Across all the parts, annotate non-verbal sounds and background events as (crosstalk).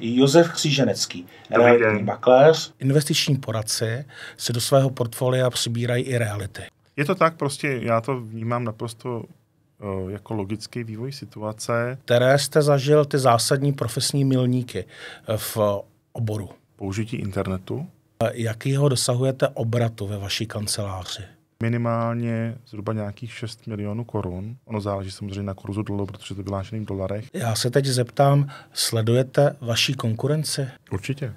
Josef Kříženecký, realitní makléř. Investiční poradci se do svého portfolia přibírají i reality. Je to tak, prostě já to vnímám naprosto uh, jako logický vývoj situace. Které jste zažil ty zásadní profesní milníky eh, v oboru? Použití internetu. Jakýho dosahujete obratu ve vaší kanceláři? Minimálně zhruba nějakých 6 milionů korun. Ono záleží samozřejmě na kurzu dolu, protože to je vylášený v dolarech. Já se teď zeptám, sledujete vaší konkurenci? Určitě.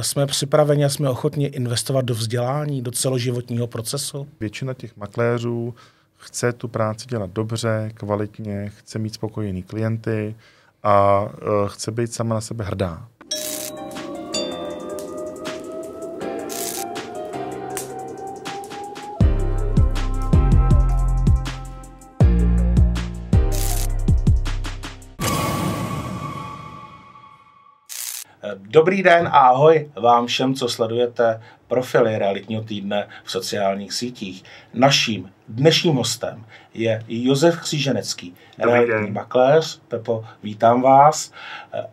Jsme připraveni a jsme ochotni investovat do vzdělání, do celoživotního procesu? Většina těch makléřů chce tu práci dělat dobře, kvalitně, chce mít spokojený klienty a uh, chce být sama na sebe hrdá. Dobrý den a ahoj vám všem, co sledujete profily realitního týdne v sociálních sítích. Naším dnešním hostem je Josef Kříženecký, realitní makléř. Pepo, vítám vás.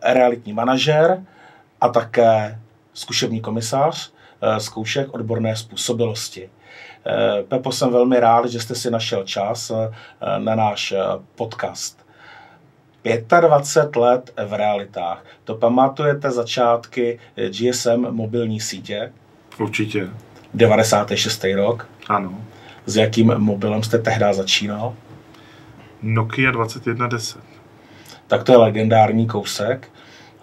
Realitní manažer a také zkušební komisář eh, zkoušek odborné způsobilosti. Eh, Pepo, jsem velmi rád, že jste si našel čas eh, na náš podcast. 25 let v realitách. To pamatujete začátky GSM mobilní sítě? Určitě. 96. rok? Ano. S jakým mobilem jste tehdy začínal? Nokia 2110. Tak to je legendární kousek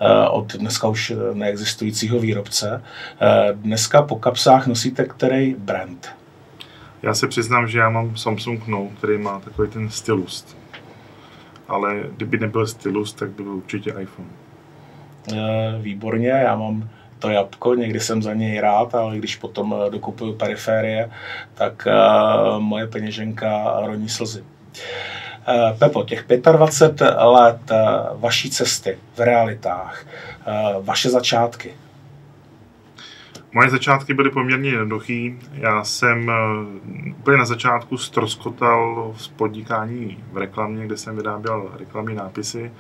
eh, od dneska už neexistujícího výrobce. Eh, dneska po kapsách nosíte který brand? Já se přiznám, že já mám Samsung Note, který má takový ten stylus ale kdyby nebyl stylus, tak byl určitě iPhone. E, výborně, já mám to jabko, někdy jsem za něj rád, ale když potom eh, dokupuju periférie, tak uh, moje peněženka roní slzy. Pepo, těch 25 let vaší cesty v realitách, vaše začátky, Moje začátky byly poměrně jednoduché. Já jsem eh, úplně na začátku stroskotal v podnikání v reklamě, kde jsem vyráběl reklamní nápisy.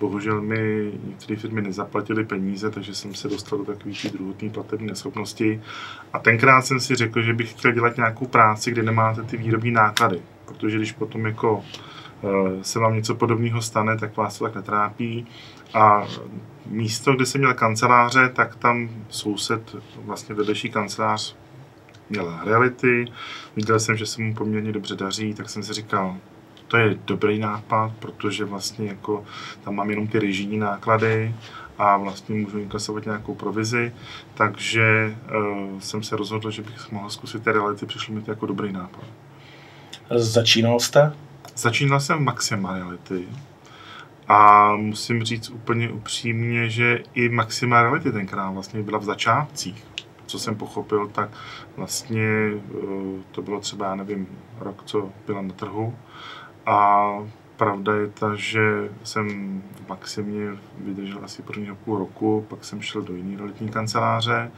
Bohužel mi některé firmy nezaplatily peníze, takže jsem se dostal do takové druhotné platební neschopnosti. A tenkrát jsem si řekl, že bych chtěl dělat nějakou práci, kde nemáte ty výrobní náklady. Protože když potom jako eh, se vám něco podobného stane, tak vás to tak netrápí. A místo, kde jsem měl kanceláře, tak tam soused, vlastně vedlejší kancelář, měl reality. Viděl jsem, že se mu poměrně dobře daří, tak jsem si říkal, to je dobrý nápad, protože vlastně jako tam mám jenom ty režijní náklady a vlastně můžu inkasovat nějakou provizi, takže uh, jsem se rozhodl, že bych mohl zkusit ty reality, přišlo mi to jako dobrý nápad. Začínal jste? Začínal jsem v Maxima Reality, a musím říct úplně upřímně, že i Maxima Reality tenkrát vlastně byla v začátcích. Co jsem pochopil, tak vlastně eh, to bylo třeba, já nevím, rok, co byla na trhu. A pravda je ta, že jsem v Maximě vydržel asi prvního půl roku, pak jsem šel do jiné realitní kanceláře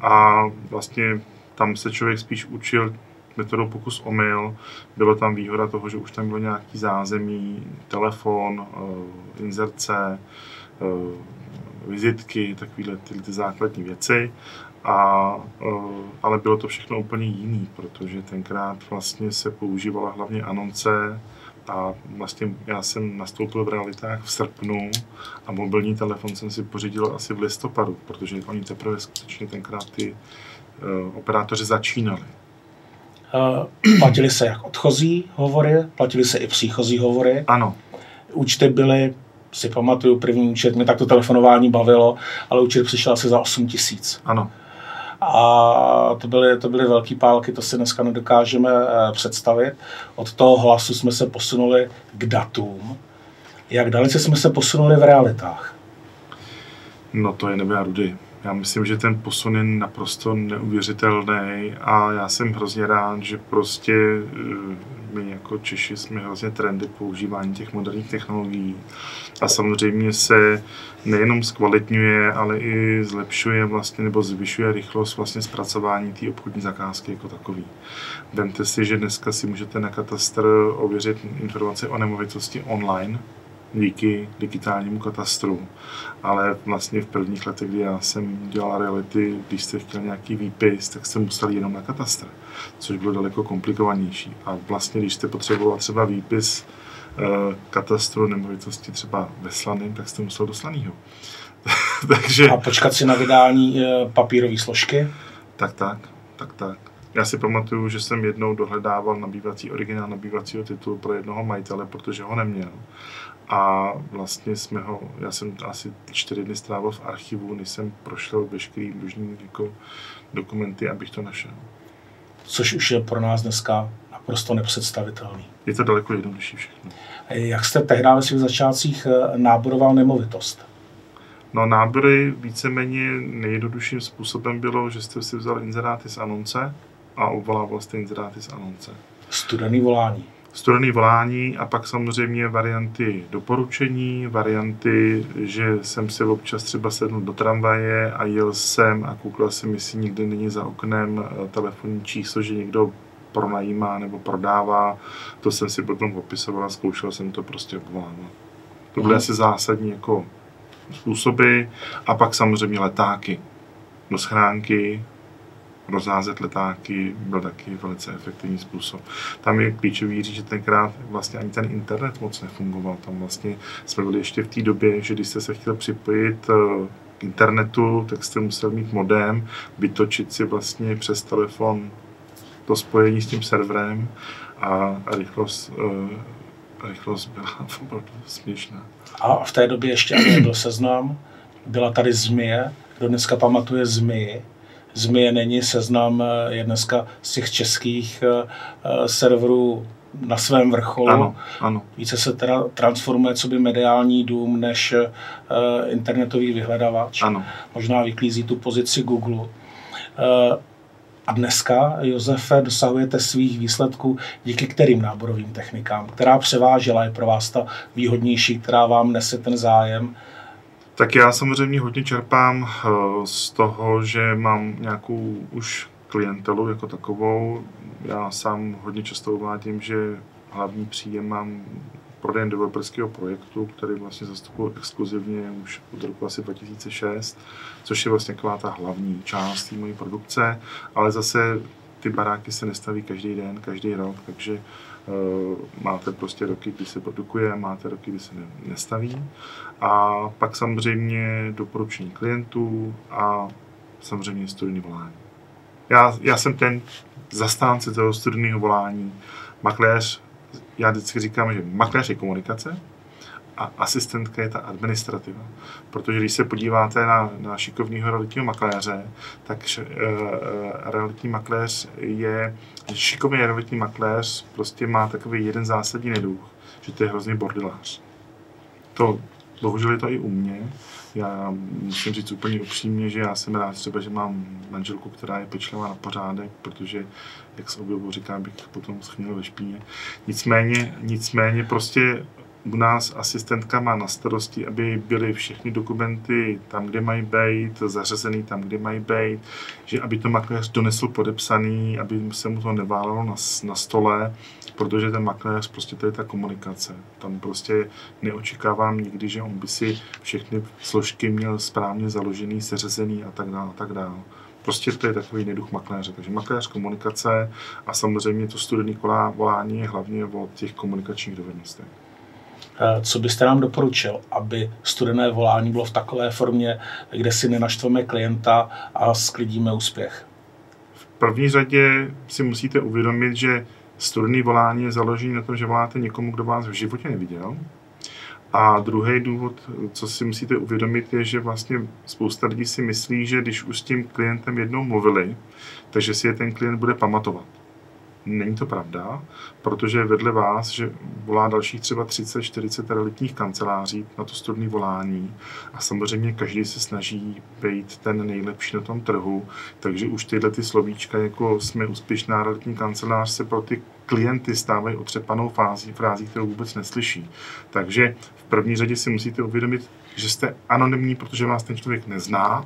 a vlastně tam se člověk spíš učil metodou pokus omyl. Bylo tam výhoda toho, že už tam bylo nějaký zázemí, telefon, eh, inzerce, eh, vizitky, takovéhle ty, ty základní věci. A, eh, ale bylo to všechno úplně jiný, protože tenkrát vlastně se používala hlavně anonce a vlastně já jsem nastoupil v realitách v srpnu a mobilní telefon jsem si pořídil asi v listopadu, protože oni teprve skutečně tenkrát ty operátoři začínali. Uh, platili se jak odchozí hovory, platili se i příchozí hovory. Ano. Účty byly, si pamatuju, první účet, mě tak to telefonování bavilo, ale účet přišel asi za 8 tisíc. Ano. A to byly, to byly velké pálky, to si dneska nedokážeme uh, představit. Od toho hlasu jsme se posunuli k datům. Jak dalece jsme se posunuli v realitách? No to je nebe a rudy. Já myslím, že ten posun je naprosto neuvěřitelný a já jsem hrozně rád, že prostě eh, my jako Češi jsme hrozně trendy používání těch moderních technologií a samozřejmě se nejenom zkvalitňuje, ale i zlepšuje vlastně nebo zvyšuje rychlost vlastně zpracování té obchodní zakázky jako takový. Vemte si, že dneska si můžete na katastr ověřit informace o nemovitosti online, díky digitálnímu katastru. Ale vlastně v prvních letech, kdy já jsem dělal reality, když jste chtěl nějaký výpis, tak jste musel jenom na katastr, což bylo daleko komplikovanější. A vlastně, když jste potřeboval třeba výpis eh, katastru nemovitosti třeba ve Slaném, tak jste musel do Slaného. (laughs) Takže... A počkat si na vydání eh, papírové složky? Tak, tak, tak, tak. Já si pamatuju, že jsem jednou dohledával nabývací originál nabývacího titulu pro jednoho majitele, protože ho neměl. A vlastně jsme ho, já jsem asi čtyři dny strávil v archivu, než jsem prošel veškerý možný jako dokumenty, abych to našel. Což už je pro nás dneska naprosto nepředstavitelný. Je to daleko jednodušší všechno. Jak jste tehdy ve svých začátcích eh, náboroval nemovitost? No nábory víceméně nejjednodušším způsobem bylo, že jste si vzal inzeráty z anonce a obvolával jste inzeráty z anonce. Studený volání. Studený volání a pak samozřejmě varianty doporučení, varianty, že jsem si občas třeba sedl do tramvaje a jel jsem a koukal jsem, jestli nikdy není za oknem eh, telefonní číslo, že někdo pronajímá nebo prodává. To jsem si potom opisoval a zkoušel jsem to prostě obvolávat. To byly hmm. asi zásadní jako způsoby a pak samozřejmě letáky do schránky, rozházet letáky byl taky velice efektivní způsob. Tam je klíčový říct, že tenkrát vlastně ani ten internet moc nefungoval. Tam vlastně jsme byli ještě v té době, že když jste se chtěl připojit eh, k internetu, tak jste musel mít modem, vytočit si vlastně přes telefon to spojení s tím serverem a rychlost, uh, rychlost byla (laughs) opravdu směšná. A v té době ještě nebyl seznam, byla tady zmije, kdo dneska pamatuje zmiji, Zmije není seznam, eh, je dneska z těch českých eh, eh, serverů na svém vrcholu. Ano, ano. Více se teda transformuje co by mediální dům než internetový vyhledávač. Ano. Možná vyklízí tu pozici Google. A dneska, Josefe, dosahujete svých výsledků díky kterým náborovým technikám? Která převážela je pro vás ta výhodnější, která vám nese ten zájem? Tak já samozřejmě hodně čerpám eh, z toho, že mám nějakou už klientelu jako takovou. Já sám hodně často uvádím, že hlavní příjem mám prodejem developerského projektu, který vlastně zastupuji exkluzivně už od roku asi 2006, což je vlastně taková ta hlavní část té mojí produkce, ale zase ty baráky se nestaví každý den, každý rok, takže máte prostě roky, kdy se produkuje, máte roky, kdy se ne, nestaví. A pak samozřejmě doporučení klientů a samozřejmě studený volání. Já, já jsem ten zastánce toho studeného volání. Makléř, já vždycky říkám, že makléř je komunikace, a asistentka je ta administrativa. Protože když se podíváte na, na šikovného realitního makléře, tak uh, realitní makléř je, šikovný realitní makléř prostě má takový jeden zásadní neduch, že to je hrozně bordelář. To, bohužel je to i u mě. Já musím říct úplně upřímně, že já jsem rád třeba, že mám manželku, která je pečlivá na pořádek, protože, jak se objevu říkám, bych potom schnil ve špíně. Nicméně, nicméně prostě u nás asistentka má na starosti, aby byly všechny dokumenty tam, kde mají být, zařazený tam, kde mají být, že aby to makléř donesl podepsaný, aby se mu to neválelo na, na stole, protože ten makléř, prostě to je ta komunikace. Tam prostě neočekávám nikdy, že on by si všechny složky měl správně založený, seřazený a tak dále a tak dále. Prostě to je takový neduch makléře. Takže makléř, komunikace a samozřejmě to studený kolá volání je hlavně o těch komunikačních dovednostech. Eh, co byste nám doporučil, aby studené volání bylo v takové formě, kde si nenaštveme klienta a sklidíme úspěch? V první řadě si musíte uvědomit, že studený volání je založený na tom, že voláte někomu, kdo vás v životě neviděl. A druhý důvod, co si musíte uvědomit, je, že vlastně spousta lidí si myslí, že když už s tím klientem jednou mluvili, takže si je ten klient bude pamatovat. Není to pravda, protože vedle vás, že volá dalších třeba 30-40 realitních kanceláří na to studní volání a samozřejmě každý se snaží být ten nejlepší na tom trhu, takže už tyhle ty slovíčka, jako jsme úspěšná realitní kancelář, se pro ty klienty stávají otřepanou fází, frází, kterou vůbec neslyší. Takže v první řadě si musíte uvědomit, že jste anonymní, protože vás ten člověk nezná.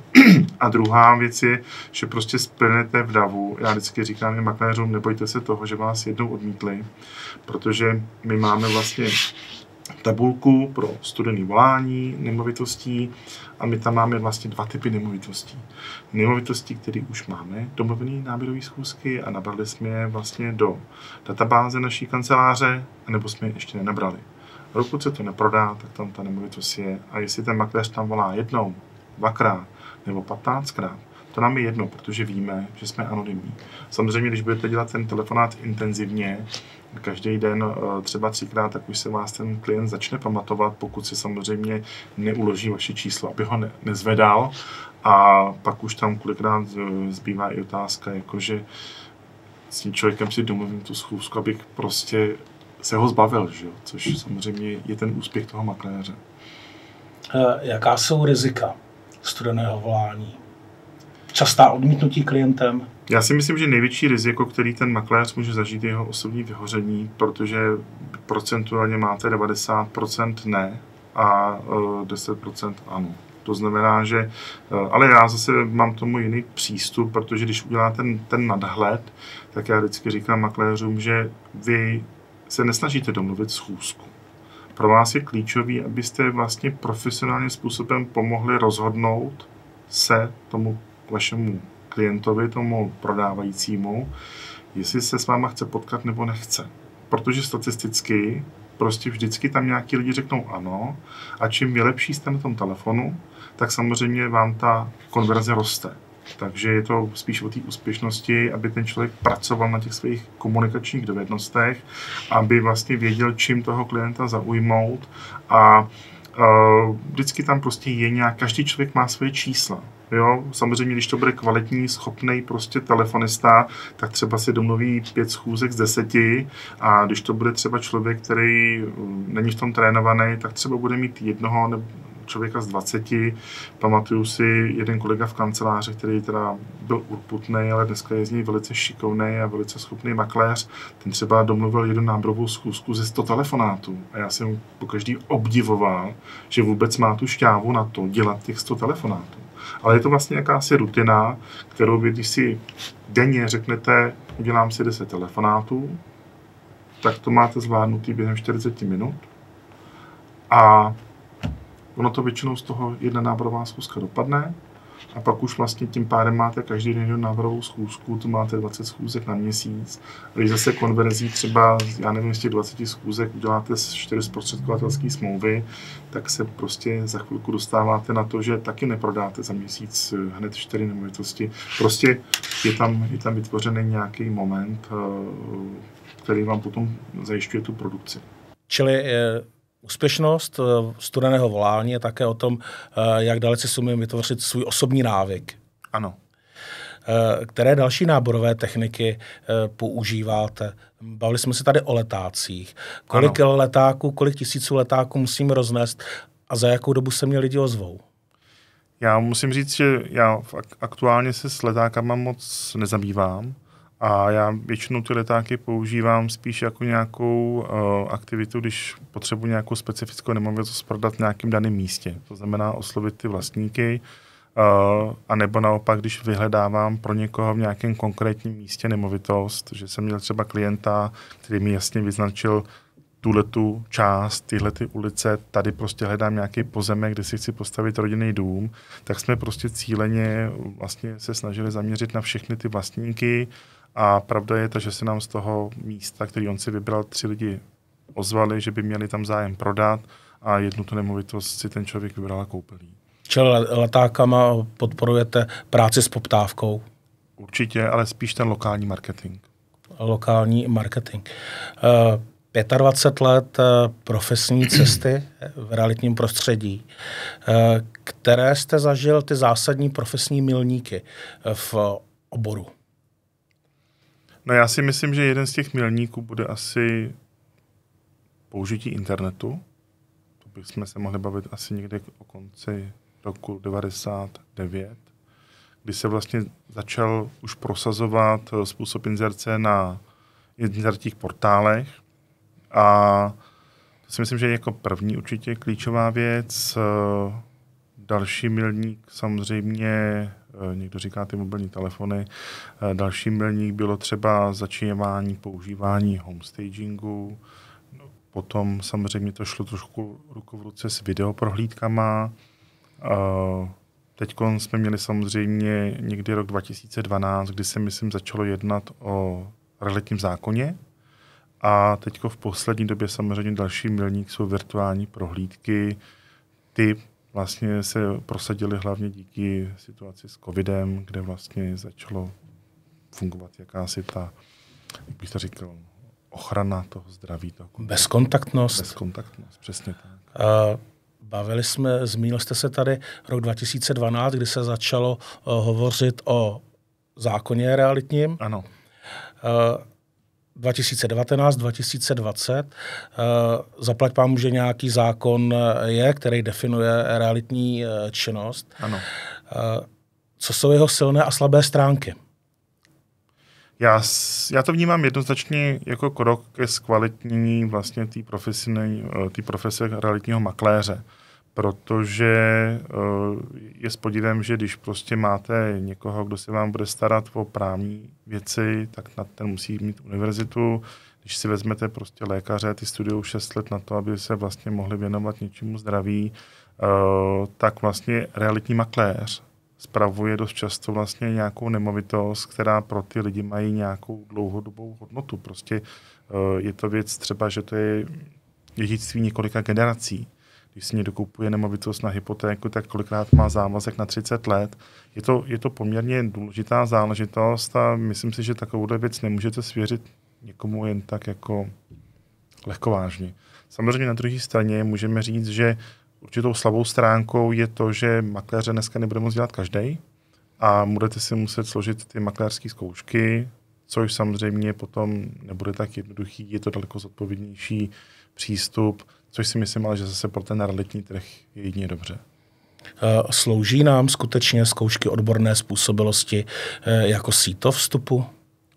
A druhá věc je, že prostě splnete v davu. Já vždycky říkám že makléřům, nebojte se toho, že vás jednou odmítli, protože my máme vlastně tabulku pro studený volání nemovitostí a my tam máme vlastně dva typy nemovitostí. Nemovitosti, které už máme, domluvené náběrové schůzky a nabrali jsme je vlastně do databáze naší kanceláře, nebo jsme je ještě nenabrali. Pokud se to neprodá, tak tam ta nemovitost je. A jestli ten makléř tam volá jednou, dvakrát nebo patnáctkrát, to nám je jedno, protože víme, že jsme anonymní. Samozřejmě, když budete dělat ten telefonát intenzivně, každý den eh, třeba třikrát, tak už se vás ten klient začne pamatovat, pokud si samozřejmě neuloží vaše číslo, aby ho ne- nezvedal. A pak už tam kolikrát eh, zbývá i otázka, jakože s tím člověkem si domluvím tu schůzku, abych prostě se ho zbavil, že? což samozřejmě je ten úspěch toho makléře. Eh, jaká jsou rizika studeného volání? Častá odmítnutí klientem? Já si myslím, že největší riziko, který ten makléř může zažít, je jeho osobní vyhoření, protože procentuálně máte 90% ne a 10% eh, ano. To znamená, že, eh, ale já zase mám tomu jiný přístup, protože když uděláte ten, ten nadhled, tak já vždycky říkám makléřům, že vy se nesnažíte domluvit schůzku. Pro vás je klíčový, abyste vlastně profesionálním způsobem pomohli rozhodnout se tomu vašemu klientovi, tomu prodávajícímu, jestli se s váma chce potkat nebo nechce. Protože statisticky prostě vždycky tam nějaký lidi řeknou ano a čím je lepší jste na tom telefonu, tak samozřejmě vám ta konverze roste. Takže je to spíš o té úspěšnosti, aby ten člověk pracoval na těch svých komunikačních dovednostech, aby vlastně věděl, čím toho klienta zaujmout a uh, vždycky tam prostě je nějak, každý člověk má svoje čísla. Jo, samozřejmě, když to bude kvalitní, schopný prostě telefonista, tak třeba si domluví pět schůzek z deseti a když to bude třeba člověk, který není v tom trénovaný, tak třeba bude mít jednoho nebo člověka z 20. Pamatuju si jeden kolega v kanceláři, který teda byl urputný, ale dneska je z něj velice šikovný a velice schopný makléř. Ten třeba domluvil jednu náborovou schůzku ze 100 telefonátů. A já jsem po každý obdivoval, že vůbec má tu šťávu na to dělat těch 100 telefonátů. Ale je to vlastně jakási rutina, kterou vy, když si denně řeknete, udělám si 10 telefonátů, tak to máte zvládnutý během 40 minut. A ono to většinou z toho jedna náborová zkuska dopadne a pak už vlastně tím pádem máte každý den jednu náborovou schůzku, to máte 20 schůzek na měsíc. A když zase konverzí třeba, já nevím, z těch 20 schůzek uděláte 4 zprostředkovatelské smlouvy, tak se prostě za chvilku dostáváte na to, že taky neprodáte za měsíc hned 4 nemovitosti. Prostě je tam, je tam vytvořený nějaký moment, eh, který vám potom zajišťuje tu produkci. Čili eh, Úspěšnost eh, studeného volání je také o tom, eh, jak dalece si umím vytvořit svůj osobní návyk. Ano. Eh, které další náborové techniky používáte? Bavili jsme se tady o letácích. Kolik ano. letáků, kolik tisíců letáků musím roznést a za jakou dobu se mě lidi ozvou? Já musím říct, že já aktuálně se s letákama moc nezabývám. A já většinou ty letáky používám spíš jako nějakou uh, aktivitu, když potřebuji nějakou specifickou nemovitost prodat v nějakém daném místě. To znamená oslovit ty vlastníky, uh, a nebo naopak, když vyhledávám pro někoho v nějakém konkrétním místě nemovitost, že jsem měl třeba klienta, který mi jasně vyznačil tuhle tu část, tyhle ty ulice, tady prostě hledám nějaký pozemek, kde si chci postavit rodinný dům, tak jsme prostě cíleně vlastně se snažili zaměřit na všechny ty vlastníky, a pravda je ta, že se nám z toho místa, který on si vybral, tři lidi ozvali, že by měli tam zájem prodat a jednu tu nemovitost si ten člověk vybral a koupil jí. Čili letákama podporujete práci s poptávkou? Určitě, ale spíš ten lokální marketing. Lokální marketing. 25 eh, let eh, profesní (clears throat) cesty v realitním prostředí. Eh, které jste zažil ty zásadní profesní milníky v oboru? No já si myslím, že jeden z těch milníků bude asi použití internetu. To bychom se mohli bavit asi někde o konci roku 99, kdy se vlastně začal už prosazovat způsob inzerce na inzertních portálech a to si myslím, že je jako první určitě klíčová věc. Další milník samozřejmě někdo říká ty mobilní telefony. Eh, další milník bylo třeba začínování používání homestagingu. No, potom samozřejmě to šlo trošku ruku v ruce s videoprohlídkama. Teď jsme měli samozřejmě někdy rok 2012, kdy se, myslím, začalo jednat o realitním zákoně. A teď v poslední době samozřejmě další milník jsou virtuální prohlídky. Ty vlastně se prosadily hlavně díky situaci s covidem, kde vlastně začalo fungovat jakási ta, jak bych to říkal, ochrana toho zdraví. Toho Bezkontaktnost. Bezkontaktnost, přesně tak. Uh, bavili jsme, zmínil jste se tady rok 2012, kdy se začalo uh, hovořit o zákoně realitním. Ano. Uh, 2019, 2020. Zaplať pán že nějaký zákon je, který definuje realitní činnost. Ano. Co jsou jeho silné a slabé stránky? Já, já to vnímám jednoznačně jako krok ke zkvalitnění vlastně té eh, profese realitního makléře, protože uh, je s podívem, že když prostě máte někoho, kdo se vám bude starat o právní věci, tak na ten musí mít univerzitu. Když si vezmete prostě lékaře, ty studují 6 let na to, aby se vlastně mohli věnovat něčemu zdraví, uh, tak vlastně realitní makléř spravuje dost často vlastně nějakou nemovitost, která pro ty lidi mají nějakou dlouhodobou hodnotu. Prostě uh, je to věc třeba, že to je dědictví několika generací. Když si někdo kupuje nemovitost na hypotéku, tak kolikrát má závazek na 30 let. Je to, je to poměrně důležitá záležitost a myslím si, že takovouhle věc nemůžete svěřit někomu jen tak jako lehkovážně. Samozřejmě na druhé straně můžeme říct, že Určitou slabou stránkou je to, že makléře dneska nebude moct dělat každý a budete si muset složit ty makléřské zkoušky, což samozřejmě potom nebude tak jednoduchý, je to daleko zodpovědnější přístup, což si myslím, ale že zase pro ten realitní trh je jedině dobře. Eh, slouží nám skutečně zkoušky odborné způsobilosti eh, jako síto vstupu?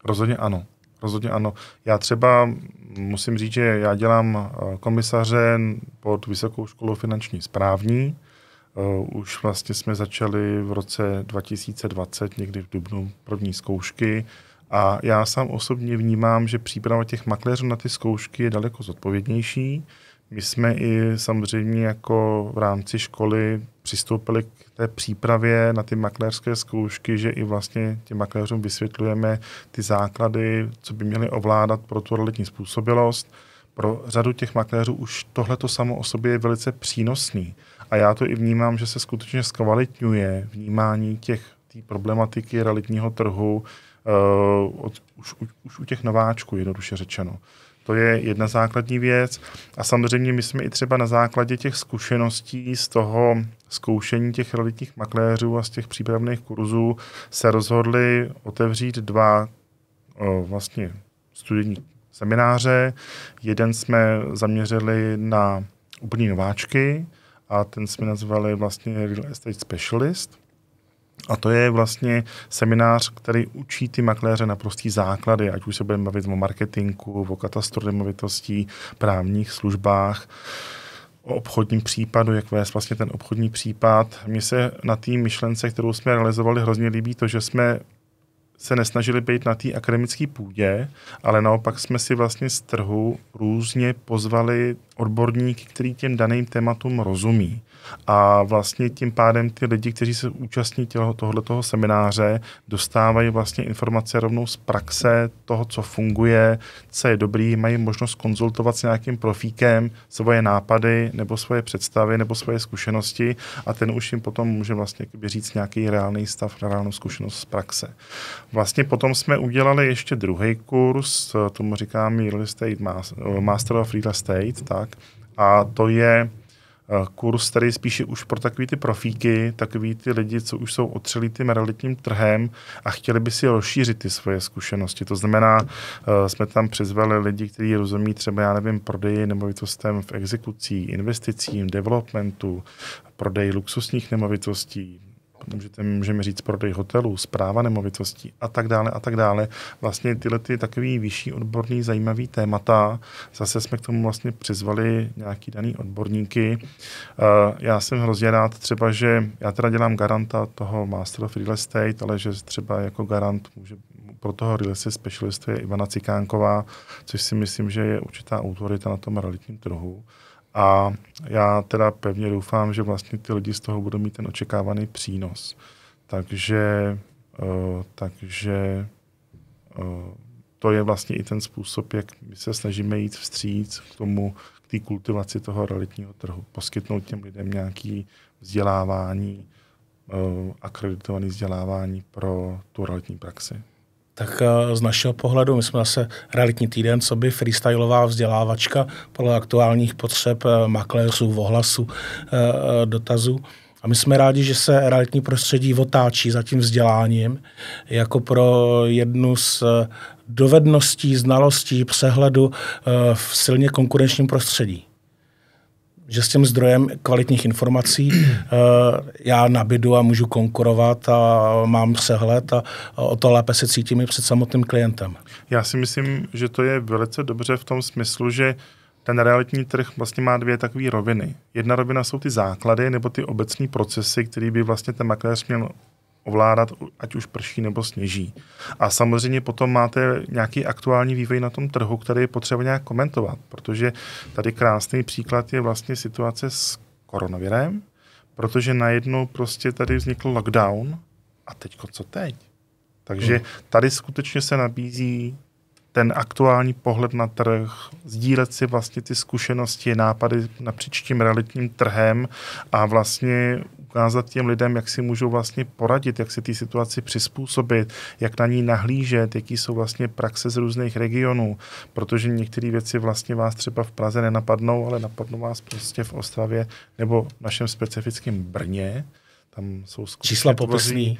Rozhodně ano. Rozhodně ano. Já třeba musím říct, že já dělám eh, komisaře pod Vysokou školou finanční správní. Už vlastně jsme začali v roce 2020, někdy v dubnu, první zkoušky. A já sám osobně vnímám, že příprava těch makléřů na ty zkoušky je daleko zodpovědnější. My jsme i samozřejmě jako v rámci školy přistoupili k té přípravě na ty makléřské zkoušky, že i vlastně těm makléřům vysvětlujeme ty základy, co by měli ovládat pro tu realitní způsobilost. Pro řadu těch makléřů už tohle to samo o sobě je velice přínosný. A já to i vnímám, že se skutečně zkvalitňuje vnímání těch té problematiky realitního trhu uh, od, už, už, už u těch nováčků, jednoduše řečeno. To je jedna základní věc. A samozřejmě my jsme i třeba na základě těch zkušeností z toho zkoušení těch realitních makléřů a z těch přípravných kurzů se rozhodli otevřít dva o, vlastně studijní semináře. Jeden jsme zaměřili na úplní nováčky a ten jsme nazvali vlastně Real Estate Specialist. A to je vlastně seminář, který učí ty makléře na prostý základy, ať už se budeme bavit o marketingu, o katastru nemovitostí, právních službách, o obchodním případu, jak vést vlastně ten obchodní případ. Mně se na té myšlence, kterou jsme realizovali, hrozně líbí to, že jsme se nesnažili být na té akademické půdě, ale naopak jsme si vlastně z trhu různě pozvali odborníky, který těm daným tématům rozumí. A vlastně tím pádem ty lidi, kteří se účastní tohoto semináře, dostávají vlastně informace rovnou z praxe toho, co funguje, co je dobrý, mají možnost konzultovat s nějakým profíkem svoje nápady nebo svoje představy nebo svoje zkušenosti a ten už jim potom může vlastně říct nějaký reálný stav, reálnou zkušenost z praxe. Vlastně potom jsme udělali ještě druhý kurz, tomu říkám Real Estate Master of Real Estate, tak, a to je Eh, kurz, který spíše už pro takový ty profíky, takový ty lidi, co už jsou otřelí tím realitním trhem a chtěli by si rozšířit ty svoje zkušenosti. To znamená, eh, jsme tam přizvali lidi, kteří rozumí třeba, já nevím, prodeji nemovitostem v exekucí, investicím, developmentu, prodej luxusních nemovitostí, můžete, můžeme říct prodej hotelů, zpráva nemovitostí a tak dále a tak dále. Vlastně tyhle ty takový vyšší odborný zajímavý témata, zase jsme k tomu vlastně přizvali nějaký daný odborníky. Uh, já jsem hrozně rád třeba, že já teda dělám garanta toho Master of Real Estate, ale že třeba jako garant může pro toho real estate specialistu je Ivana Cikánková, což si myslím, že je určitá autorita na tom realitním trhu. A já teda pevně doufám, že vlastně ty lidi z toho budou mít ten očekávaný přínos. Takže, uh, takže uh, to je vlastně i ten způsob, jak my se snažíme jít vstříc k tomu, k té kultivaci toho realitního trhu. Poskytnout těm lidem nějaké vzdělávání, uh, akreditované vzdělávání pro tu realitní praxi tak eh, z našeho pohledu, my jsme zase realitní týden, co by freestyleová vzdělávačka podle aktuálních potřeb eh, makléřů, ohlasu, eh, dotazů. A my jsme rádi, že se realitní prostředí otáčí za tím vzděláním jako pro jednu z dovedností, znalostí, přehledu v silně konkurenčním prostředí že s tím zdrojem kvalitních informací uh, (clears throat) já nabidu a můžu konkurovat a mám přehled a, a o to lépe se cítím i před samotným klientem. Já si myslím, že to je velice dobře v tom smyslu, že ten realitní trh vlastně má dvě takové roviny. Jedna rovina jsou ty základy nebo ty obecní procesy, které by vlastně ten makléř měl ovládat, ať už prší nebo sněží. A samozřejmě potom máte nějaký aktuální vývoj na tom trhu, který je potřeba nějak komentovat, protože tady krásný příklad je vlastně situace s koronavirem, protože najednou prostě tady vznikl lockdown a teďko co teď? Takže hmm. tady skutečně se nabízí ten aktuální pohled na trh, sdílet si vlastně ty zkušenosti, nápady napříč tím realitním trhem a vlastně ukázat těm lidem, jak si můžou vlastně poradit, jak se té situaci přizpůsobit, jak na ní nahlížet, jaký jsou vlastně praxe z různých regionů, protože některé věci vlastně vás třeba v Praze nenapadnou, ale napadnou vás prostě v Ostravě nebo v našem specifickém Brně. Tam jsou Čísla popisný,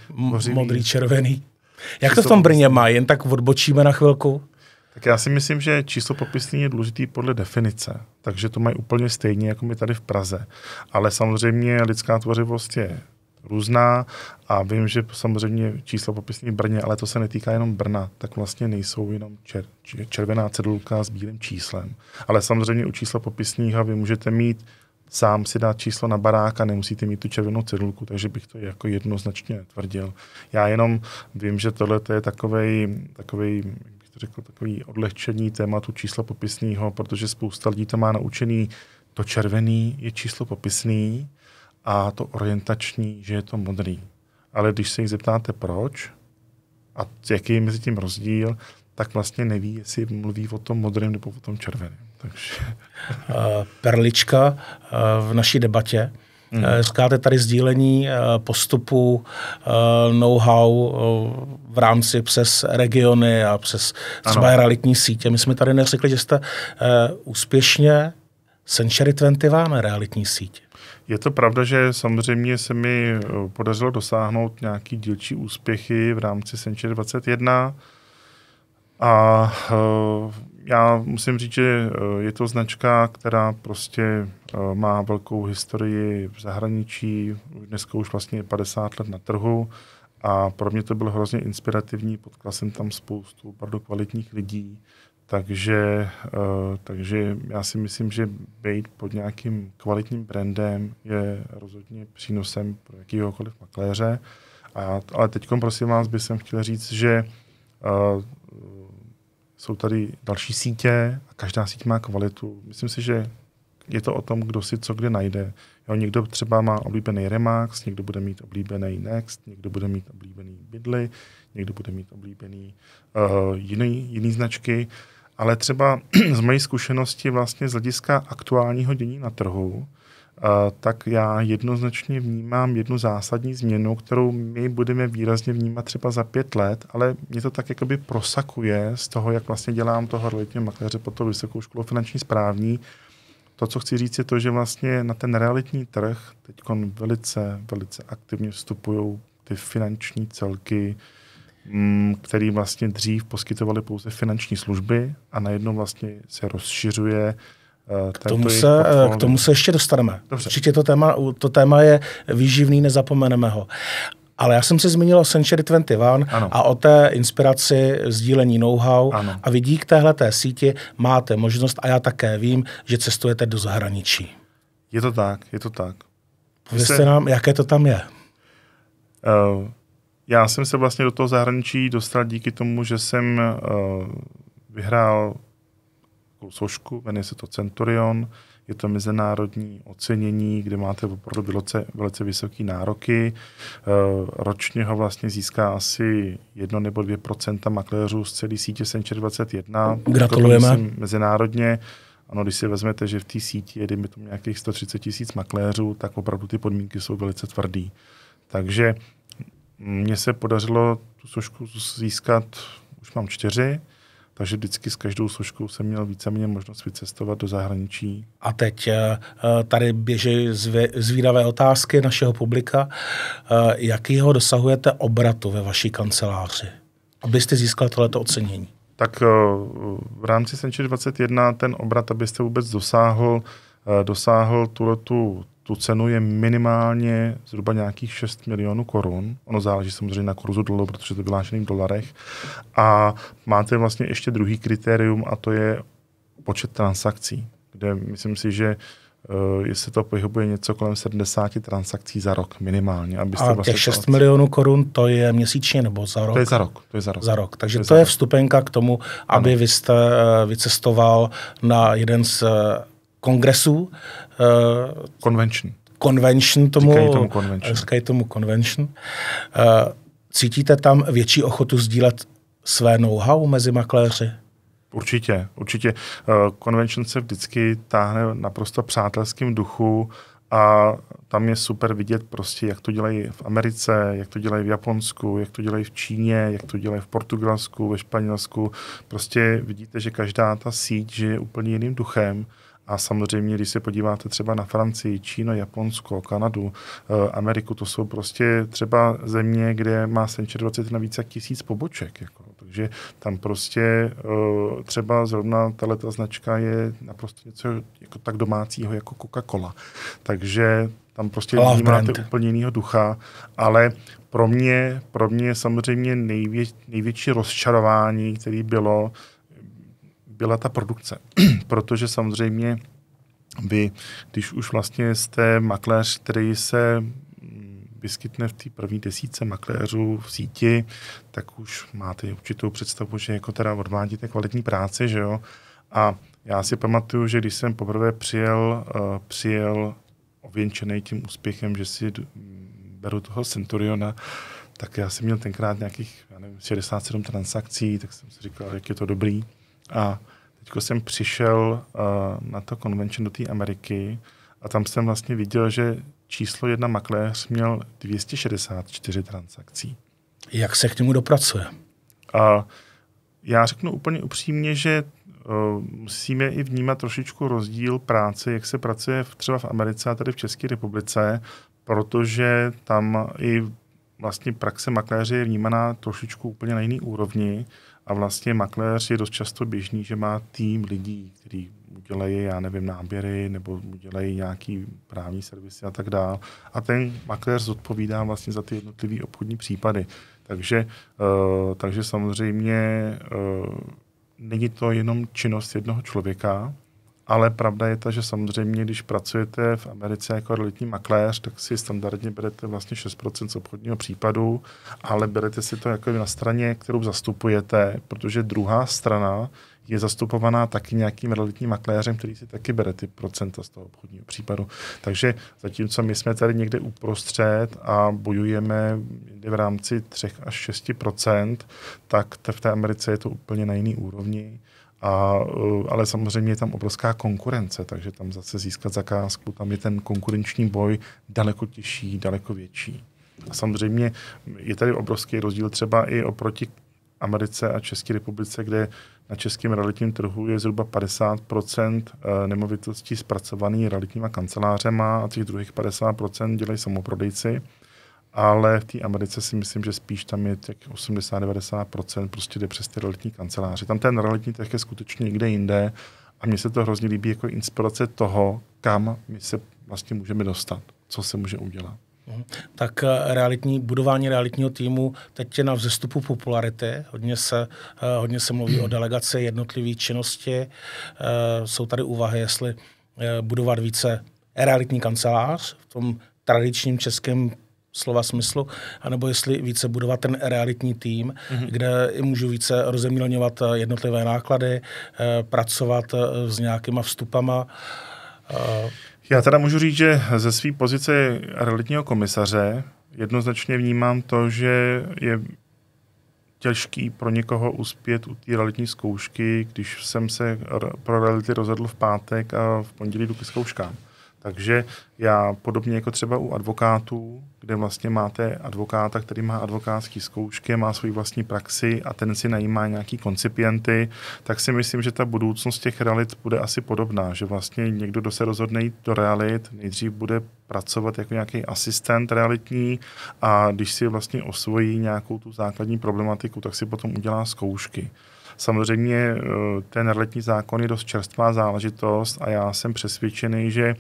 modrý, červený. Jak to v tom Brně má? Jen tak odbočíme na chvilku? Tak já si myslím, že číslo popisný je důležitý podle definice, takže to mají úplně stejně jako my tady v Praze. Ale samozřejmě lidská tvořivost je různá a vím, že samozřejmě číslo popisný v Brně, ale to se netýká jenom Brna, tak vlastně nejsou jenom čer, červená cedulka s bílým číslem. Ale samozřejmě u čísla popisního vy můžete mít sám si dát číslo na barák a nemusíte mít tu červenou cedulku, takže bych to jako jednoznačně tvrdil. Já jenom vím, že tohle je takovej, takovej řekl, takový odlehčení tématu čísla popisného, protože spousta lidí to má naučený, to červený je číslo popisný a to orientační, že je to modrý. Ale když se jich zeptáte proč a jaký je mezi tím rozdíl, tak vlastně neví, jestli mluví o tom modrém nebo o tom červeném. Takže... Perlička v naší debatě Hmm. Říkáte tady sdílení eh, postupu, eh, know-how v rámci přes regiony a přes třeba ano. realitní sítě. My jsme tady neřekli, že jste úspěšně Century 21 realitní síť. Je to pravda, že samozřejmě se mi podařilo dosáhnout nějaký dílčí úspěchy v rámci Century 21 a já musím říct, že eh, je to značka, která prostě eh, má velkou historii v zahraničí, dneska už vlastně 50 let na trhu a pro mě to bylo hrozně inspirativní, potkal jsem tam spoustu opravdu kvalitních lidí, takže, eh, takže já si myslím, že být pod nějakým kvalitním brandem je rozhodně přínosem pro jakýhokoliv makléře. A, ale teď prosím vás bych chtěl říct, že jsou tady další sítě a každá síť má kvalitu. Myslím si, že je to o tom, kdo si co kde najde. Jo, někdo třeba má oblíbený Remax, někdo bude mít oblíbený Next, někdo bude mít oblíbený Bidly, někdo bude mít oblíbený uh, jiný, jiný značky. Ale třeba (clears throat) z mojej zkušenosti vlastně z hlediska aktuálního dění na trhu, tak já jednoznačně vnímám jednu zásadní změnu, kterou my budeme výrazně vnímat třeba za pět let, ale mě to tak jakoby prosakuje z toho, jak vlastně dělám toho realitního makléře po to vysokou školu finanční správní. To, co chci říct, je to, že vlastně na ten realitní trh teď velice, velice aktivně vstupují ty finanční celky, mm, který vlastně dřív poskytovaly pouze finanční služby a najednou vlastně se rozšiřuje k tomu, se, k tomu se ještě dostaneme. Dobře. Určitě to téma, to téma je výživný, nezapomeneme ho. Ale já jsem se zmínil o Century 21 ano. a o té inspiraci sdílení know-how ano. a vy dík téhle síti máte možnost, a já také vím, že cestujete do zahraničí. Je to tak, je to tak. Povězte se... nám, jaké to tam je. Uh, já jsem se vlastně do toho zahraničí dostal díky tomu, že jsem uh, vyhrál složku, jmenuje se to Centurion, je to mezinárodní ocenění, kde máte opravdu velice, velice vysoké nároky. Uh, ročně ho vlastně získá asi 1 nebo 2% makléřů z celé sítě Century 21. Gratulujeme. Mezinárodně. Ano, když si vezmete, že v té síti je, dejme tomu, nějakých 130 tisíc makléřů, tak opravdu ty podmínky jsou velice tvrdý. Takže mně se podařilo tu složku získat, už mám čtyři, takže vždycky s každou složkou jsem měl víceméně možnost vycestovat do zahraničí. A teď eh, eh, tady běží zvídavé otázky našeho publika. Eh, jakýho dosahujete obratu ve vaší kanceláři, abyste získal tohleto ocenění? Tak v rámci Senčer 21 ten obrat, abyste vůbec dosáhl, dosáhl tuhletu tu cenu je minimálně zhruba nějakých 6 milionů korun. Ono záleží samozřejmě na kurzu dolaru, protože to vylášený v dolarech. A máte vlastně ještě druhý kritérium a to je počet transakcí, kde myslím si, že Uh, jestli to pohybuje něco kolem 70 transakcí za rok minimálně. Abyste a vlastně těch 6 to... milionů korun to je měsíčně nebo za rok? To je za rok. To je za rok. Za rok. Takže to je, to je vstupenka k tomu, aby ano. vy jste uh, vycestoval na jeden z uh, kongresů. Uh, convention. Convention tomu, říkají tomu convention. Říkají tomu convention. Uh, cítíte tam větší ochotu sdílet své know-how mezi makléři? Určitě, určitě. Uh, convention se vždycky táhne naprosto přátelským duchu a tam je super vidět prostě, jak to dělají v Americe, jak to dělají v Japonsku, jak to dělají v Číně, jak to dělají v Portugalsku, ve Španělsku. Prostě vidíte, že každá ta síť žije úplně jiným duchem a samozřejmě, když se podíváte třeba na Francii, Čínu, Japonsko, Kanadu, eh, Ameriku, to jsou prostě třeba země, kde má Century 20 na více jak tisíc poboček. Jako. Takže tam prostě eh, třeba zrovna tato značka je naprosto něco jako tak domácího jako Coca-Cola. Takže tam prostě vnímáte brand. úplně jiného ducha, ale pro mě, pro mě samozřejmě nejvě, největší rozčarování, který bylo, byla ta produkce. (clears throat) Protože samozřejmě vy, když už vlastně jste makléř, který se mm, vyskytne v té první desíce makléřů v síti, tak už máte určitou představu, že jako teda odvádíte kvalitní práci, že jo. A já si pamatuju, že když jsem poprvé přijel, uh, přijel ověnčený tím úspěchem, že si beru toho Centuriona, tak já jsem měl tenkrát nějakých, já nevím, 67 transakcí, tak jsem si říkal, jak je to dobrý. A teď jsem přišel uh, na to convention do té Ameriky a tam jsem vlastně viděl, že číslo jedna makléř měl 264 transakcí. Jak se k němu dopracuje? A já řeknu úplně upřímně, že uh, musíme i vnímat trošičku rozdíl práce, jak se pracuje v, třeba v Americe a tady v České republice, protože tam i vlastně praxe makléře je vnímaná trošičku úplně na jiný úrovni. A vlastně makléř je dost často běžný, že má tým lidí, kteří udělají, já nevím, náběry nebo udělají nějaký právní servisy a tak dále. A ten makléř zodpovídá vlastně za ty jednotlivé obchodní případy. Takže, uh, takže samozřejmě uh, není to jenom činnost jednoho člověka, ale pravda je ta, že samozřejmě, když pracujete v Americe jako realitní makléř, tak si standardně berete vlastně 6% z obchodního případu, ale berete si to jako na straně, kterou zastupujete, protože druhá strana je zastupovaná taky nějakým realitním makléřem, který si taky bere ty procenta z toho obchodního případu. Takže zatímco my jsme tady někde uprostřed a bojujeme v rámci 3 až 6% tak v té Americe je to úplně na jiný úrovni. A, eh, ale samozřejmě je tam obrovská konkurence, takže tam zase získat zakázku, tam je ten konkurenční boj daleko těžší, daleko větší. A samozřejmě je tady obrovský rozdíl třeba i oproti Americe a České republice, kde na českém realitním trhu je zhruba 50 eh, nemovitostí zpracovaný realitníma kancelářema a těch druhých 50% dělají samoprodejci ale v té Americe si myslím, že spíš tam je těch 80-90% prostě jde přes ty realitní kanceláře. Tam ten realitní trh je skutečně někde jinde a mně se to hrozně líbí jako inspirace toho, kam my se vlastně můžeme dostat, co se může udělat. Mhm. Tak eh, realitní, budování realitního týmu teď je na vzestupu popularity. Hodně se, eh, hodně se mluví o delegaci jednotlivé činnosti. Eh, jsou tady úvahy, jestli budovat více realitní kancelář v tom tradičním českém slova smyslu, anebo jestli více budovat ten realitní tým, mm-hmm. kde můžu více rozemílňovat jednotlivé náklady, pracovat s nějakýma vstupama. Já teda můžu říct, že ze své pozice realitního komisaře jednoznačně vnímám to, že je těžký pro někoho uspět u té realitní zkoušky, když jsem se pro reality rozhodl v pátek a v pondělí jdu k zkouškám. Takže já podobně jako třeba u advokátů, kde vlastně máte advokáta, který má advokátský zkoušky, má svoji vlastní praxi a ten si najímá nějaký koncipienty, tak si myslím, že ta budoucnost těch realit bude asi podobná, že vlastně někdo, kdo se rozhodne jít do realit, nejdřív bude pracovat jako nějaký asistent realitní a když si vlastně osvojí nějakou tu základní problematiku, tak si potom udělá zkoušky. Samozřejmě eh, ten realitní zákon je dost čerstvá záležitost a já jsem přesvědčený, že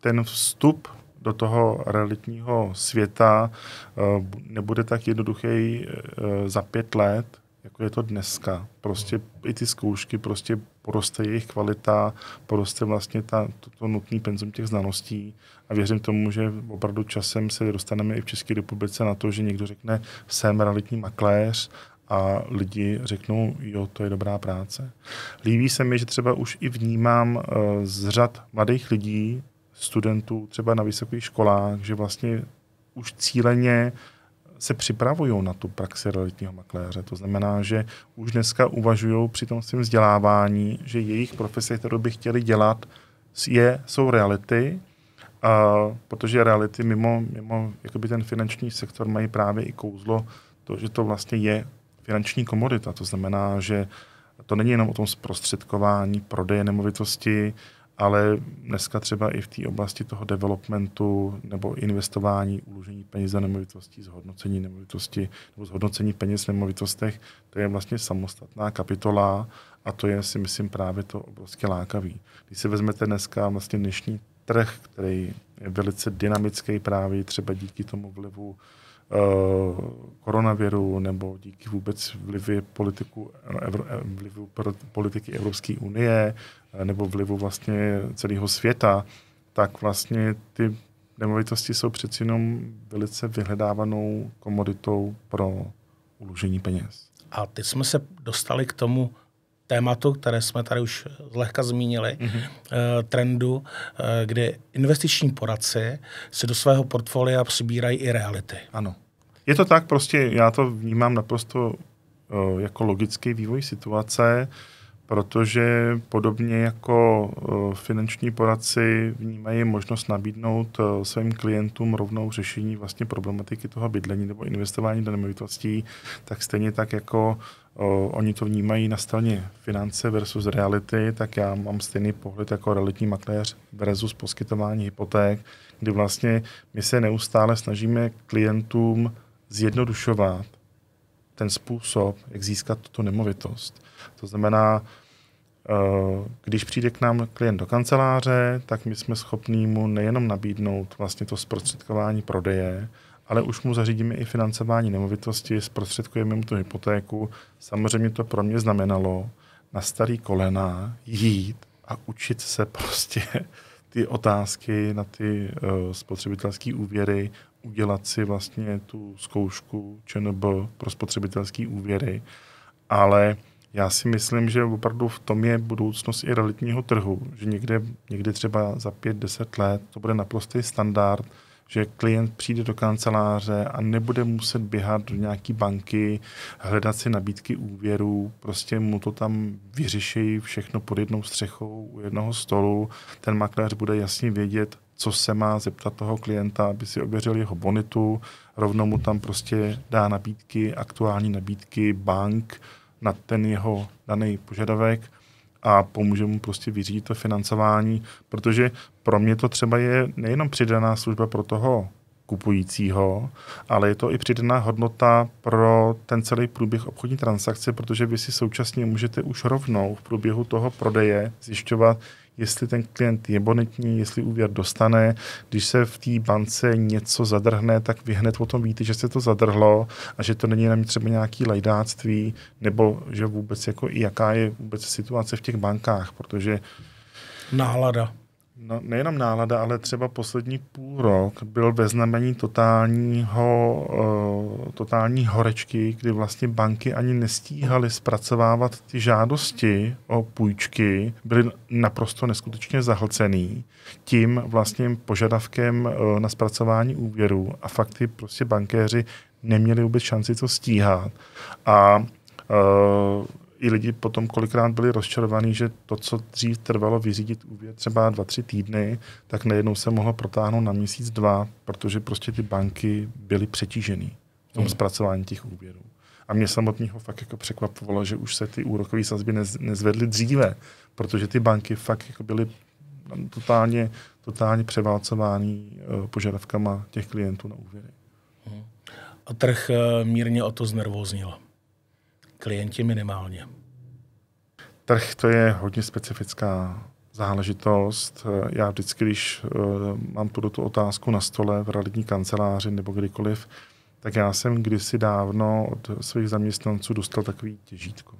ten vstup do toho realitního světa eh, nebude tak jednoduchý eh, za pět let, jako je to dneska. Prostě i ty zkoušky, prostě poroste jejich kvalita, poroste vlastně ta, to, to nutný penzum těch znalostí a věřím tomu, že opravdu časem se dostaneme i v České republice na to, že někdo řekne, jsem realitní makléř a lidi řeknou, jo, to je dobrá práce. Líbí se mi, že třeba už i vnímám uh, z řad mladých lidí, studentů třeba na vysokých školách, že vlastně už cíleně se připravují na tu praxi realitního makléře. To znamená, že už dneska uvažují při tom svém vzdělávání, že jejich profese, kterou by chtěli dělat, je, jsou reality, a, protože reality mimo, mimo jakoby ten finanční sektor mají právě i kouzlo, to, že to vlastně je finanční komodita. To znamená, že to není jenom o tom zprostředkování prodeje nemovitosti, ale dneska třeba i v té oblasti toho developmentu nebo investování, uložení peněz za nemovitosti, zhodnocení nemovitosti nebo zhodnocení peněz v nemovitostech, to je vlastně samostatná kapitola a to je si myslím právě to obrovské lákavý. Když si vezmete dneska vlastně dnešní trh, který je velice dynamický právě třeba díky tomu vlivu koronaviru nebo díky vůbec vlivy politiku, evro, vlivu politiky Evropské unie, nebo vlivu vlastně celého světa, tak vlastně ty nemovitosti jsou přeci jenom velice vyhledávanou komoditou pro uložení peněz. A teď jsme se dostali k tomu tématu, které jsme tady už zlehka zmínili, mm-hmm. trendu, eh, kdy investiční poradci si do svého portfolia přibírají i reality. Ano. Je to tak, prostě já to vnímám naprosto uh, jako logický vývoj situace protože podobně jako eh, finanční poradci vnímají možnost nabídnout eh, svým klientům rovnou řešení vlastně problematiky toho bydlení nebo investování do nemovitostí, tak stejně tak jako oni to vnímají na straně finance versus reality, tak já mám stejný pohled jako realitní makléř versus poskytování hypoték, kdy vlastně my se neustále snažíme klientům zjednodušovat ten způsob, jak získat tuto nemovitost. To znamená, když přijde k nám klient do kanceláře, tak my jsme schopní mu nejenom nabídnout vlastně to zprostředkování prodeje, ale už mu zařídíme i financování nemovitosti, zprostředkujeme mu tu hypotéku. Samozřejmě to pro mě znamenalo na starý kolena jít a učit se prostě (laughs) ty otázky na ty uh, spotřebitelské úvěry, udělat si vlastně tu zkoušku ČNB pro spotřebitelské úvěry, ale já si myslím, že opravdu v tom je budoucnost i realitního trhu, že někde, někde třeba za 5-10 let to bude naprostý standard, že klient přijde do kanceláře a nebude muset běhat do nějaké banky, hledat si nabídky úvěrů, prostě mu to tam vyřeší všechno pod jednou střechou u jednoho stolu. Ten makléř bude jasně vědět, co se má zeptat toho klienta, aby si ověřil jeho bonitu, rovnou mu tam prostě dá nabídky, aktuální nabídky bank na ten jeho daný požadavek a pomůže mu prostě vyřídit to financování, protože pro mě to třeba je nejenom přidaná služba pro toho kupujícího, ale je to i přidaná hodnota pro ten celý průběh obchodní transakce, protože vy si současně můžete už rovnou v průběhu toho prodeje zjišťovat, jestli ten klient je bonitní, jestli úvěr dostane. Když se v té bance něco zadrhne, tak vy hned o tom víte, že se to zadrhlo a že to není jenom třeba nějaký lajdáctví, nebo že vůbec jako i jaká je vůbec situace v těch bankách, protože Nálada. No, nejenom nálada, ale třeba poslední půl rok byl ve znamení totálního, uh, totální horečky, kdy vlastně banky ani nestíhaly zpracovávat ty žádosti o půjčky, byly naprosto neskutečně zahlcený tím vlastně požadavkem uh, na zpracování úvěru a fakty prostě bankéři neměli vůbec šanci to stíhat. A uh, i lidi potom kolikrát byli rozčarovaní, že to, co dřív trvalo vyřídit úvěr třeba dva, tři týdny, tak najednou se mohlo protáhnout na měsíc, dva, protože prostě ty banky byly přetížený v tom hmm. zpracování těch úvěrů. A mě samotného fakt jako překvapovalo, že už se ty úrokové sazby nez, nezvedly dříve, protože ty banky fakt jako byly totálně, totálně převálcovány uh, požadavkama těch klientů na úvěry. Hmm. A trh uh, mírně o to znervóznil klienti minimálně. Trh to je hodně specifická záležitost. Já vždycky, když uh, mám tuto tu otázku na stole v realitní kanceláři nebo kdykoliv, tak já jsem kdysi dávno od svých zaměstnanců dostal takový těžítko.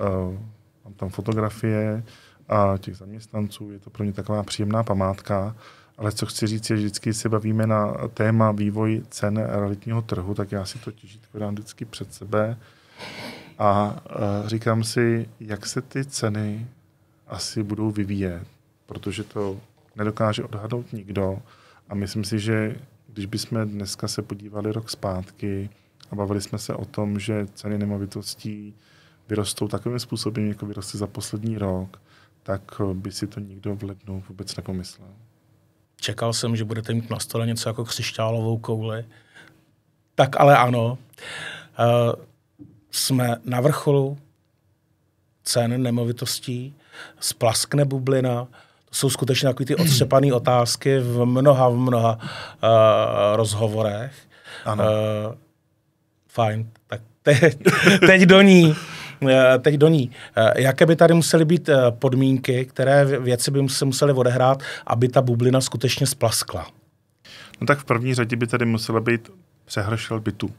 Uh, mám tam fotografie a těch zaměstnanců, je to pro ně taková příjemná památka, ale co chci říct, je, že vždycky se bavíme na téma vývoj cen realitního trhu, tak já si to těžítko dám vždycky před sebe a uh, říkám si, jak se ty ceny asi budou vyvíjet, protože to nedokáže odhadnout nikdo. A myslím si, že když bychom dneska se podívali rok zpátky a bavili jsme se o tom, že ceny nemovitostí vyrostou takovým způsobem, jako vyrostly za poslední rok, tak by si to nikdo v lednu vůbec nepomyslel. Čekal jsem, že budete mít na stole něco jako křišťálovou kouli. Tak ale ano. Uh, jsme na vrcholu cen nemovitostí, splaskne bublina, to jsou skutečně takové ty odstřepané (clears throat) otázky v mnoha, v mnoha uh, rozhovorech. Ano. Uh, fajn, tak teď, (laughs) teď do ní. Teď do ní. Jaké by tady musely být podmínky, které věci by se musely odehrát, aby ta bublina skutečně splaskla? No tak v první řadě by tady musela být přehršel bytu.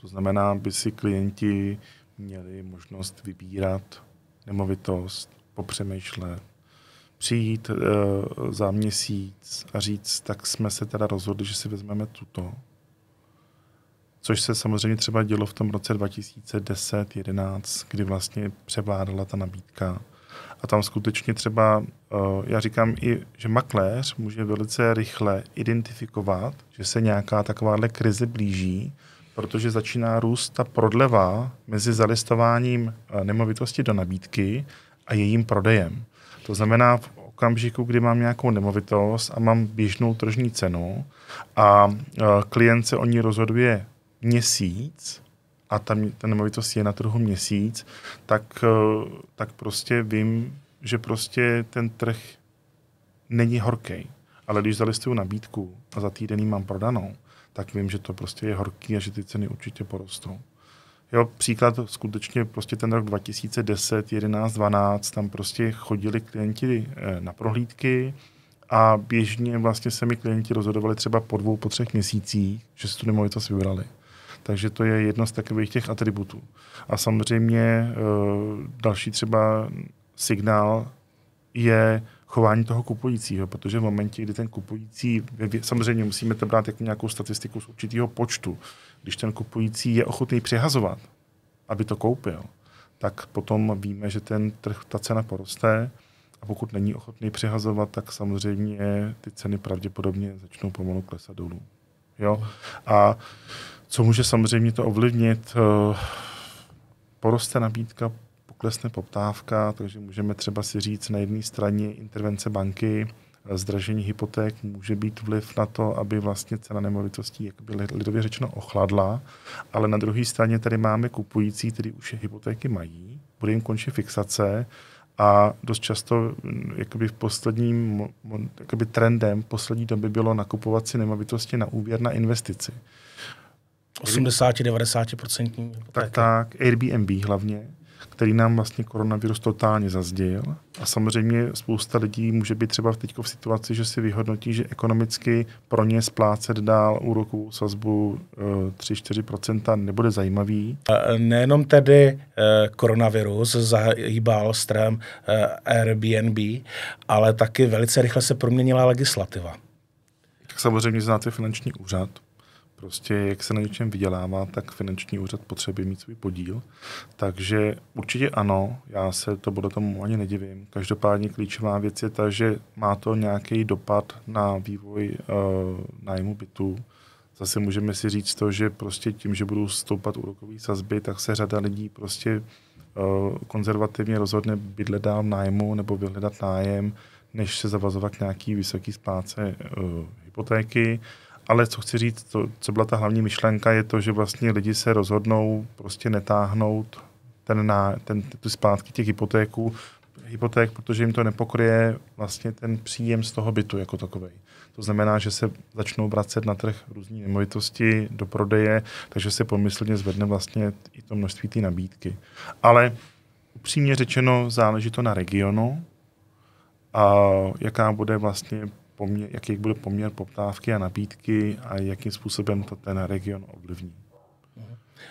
To znamená, by si klienti měli možnost vybírat nemovitost, popřemýšlet, přijít e, za měsíc a říct, tak jsme se teda rozhodli, že si vezmeme tuto. Což se samozřejmě třeba dělo v tom roce 2010-11, kdy vlastně převládala ta nabídka. A tam skutečně třeba, e, já říkám i, že makléř může velice rychle identifikovat, že se nějaká takováhle krize blíží protože začíná růst ta prodleva mezi zalistováním eh, nemovitosti do nabídky a jejím prodejem. To znamená, v okamžiku, kdy mám nějakou nemovitost a mám běžnou tržní cenu a eh, klient se o ní rozhoduje měsíc a ta, ta nemovitost je na trhu měsíc, tak, eh, tak prostě vím, že prostě ten trh není horký. Ale když zalistuju nabídku a za týden mám prodanou, tak vím, že to prostě je horký a že ty ceny určitě porostou. Jo, příklad skutečně prostě ten rok 2010, 11, 12, tam prostě chodili klienti eh, na prohlídky a běžně vlastně se mi klienti rozhodovali třeba po dvou, po třech měsících, že si tu nemovitost vybrali. Takže to je jedno z takových těch atributů. A samozřejmě eh, další třeba signál je chování toho kupujícího, protože v momentě, kdy ten kupující, samozřejmě musíme to brát jako nějakou statistiku z určitého počtu, když ten kupující je ochotný přihazovat, aby to koupil, tak potom víme, že ten trh, ta cena poroste a pokud není ochotný přihazovat, tak samozřejmě ty ceny pravděpodobně začnou pomalu klesat dolů. Jo? A co může samozřejmě to ovlivnit? Eh, poroste nabídka, poklesne poptávka, takže můžeme třeba si říct na jedné straně intervence banky, zdražení hypoték může být vliv na to, aby vlastně cena nemovitostí, jak by lidově řečeno, ochladla, ale na druhé straně tady máme kupující, kteří už hypotéky mají, bude jim končit fixace A dost často jakoby v posledním jakoby trendem poslední doby bylo nakupovat si nemovitosti na úvěr na investici. 80-90%. Tak, tak, Airbnb hlavně který nám vlastně koronavirus totálně zazděl. A samozřejmě spousta lidí může být třeba teď v situaci, že si vyhodnotí, že ekonomicky pro ně splácet dál úrokovou sazbu 3-4% nebude zajímavý. Nejenom tedy eh, koronavirus zahýbal strém eh, Airbnb, ale taky velice rychle se proměnila legislativa. Tak samozřejmě znáte finanční úřad, Prostě jak se na něčem vydělává, tak finanční úřad potřebuje mít svůj podíl. Takže určitě ano, já se to bude tomu ani nedivím. Každopádně klíčová věc je ta, že má to nějaký dopad na vývoj uh, nájmu bytů. Zase můžeme si říct to, že prostě tím, že budou stoupat úrokové sazby, tak se řada lidí prostě uh, konzervativně rozhodne bydlet dál nájmu nebo vyhledat nájem, než se zavazovat k nějaký vysoký spláce uh, hypotéky. Ale co chci říct, to, co byla ta hlavní myšlenka, je to, že vlastně lidi se rozhodnou prostě netáhnout ten, na, ten, ty zpátky těch hypotéků, hypoték, protože jim to nepokryje vlastně ten příjem z toho bytu jako takový. To znamená, že se začnou vracet na trh různé nemovitosti do prodeje, takže se pomyslně zvedne vlastně i to množství té nabídky. Ale upřímně řečeno, záleží to na regionu a jaká bude vlastně poměr, jaký bude poměr poptávky a nabídky a jakým způsobem to ten region ovlivní.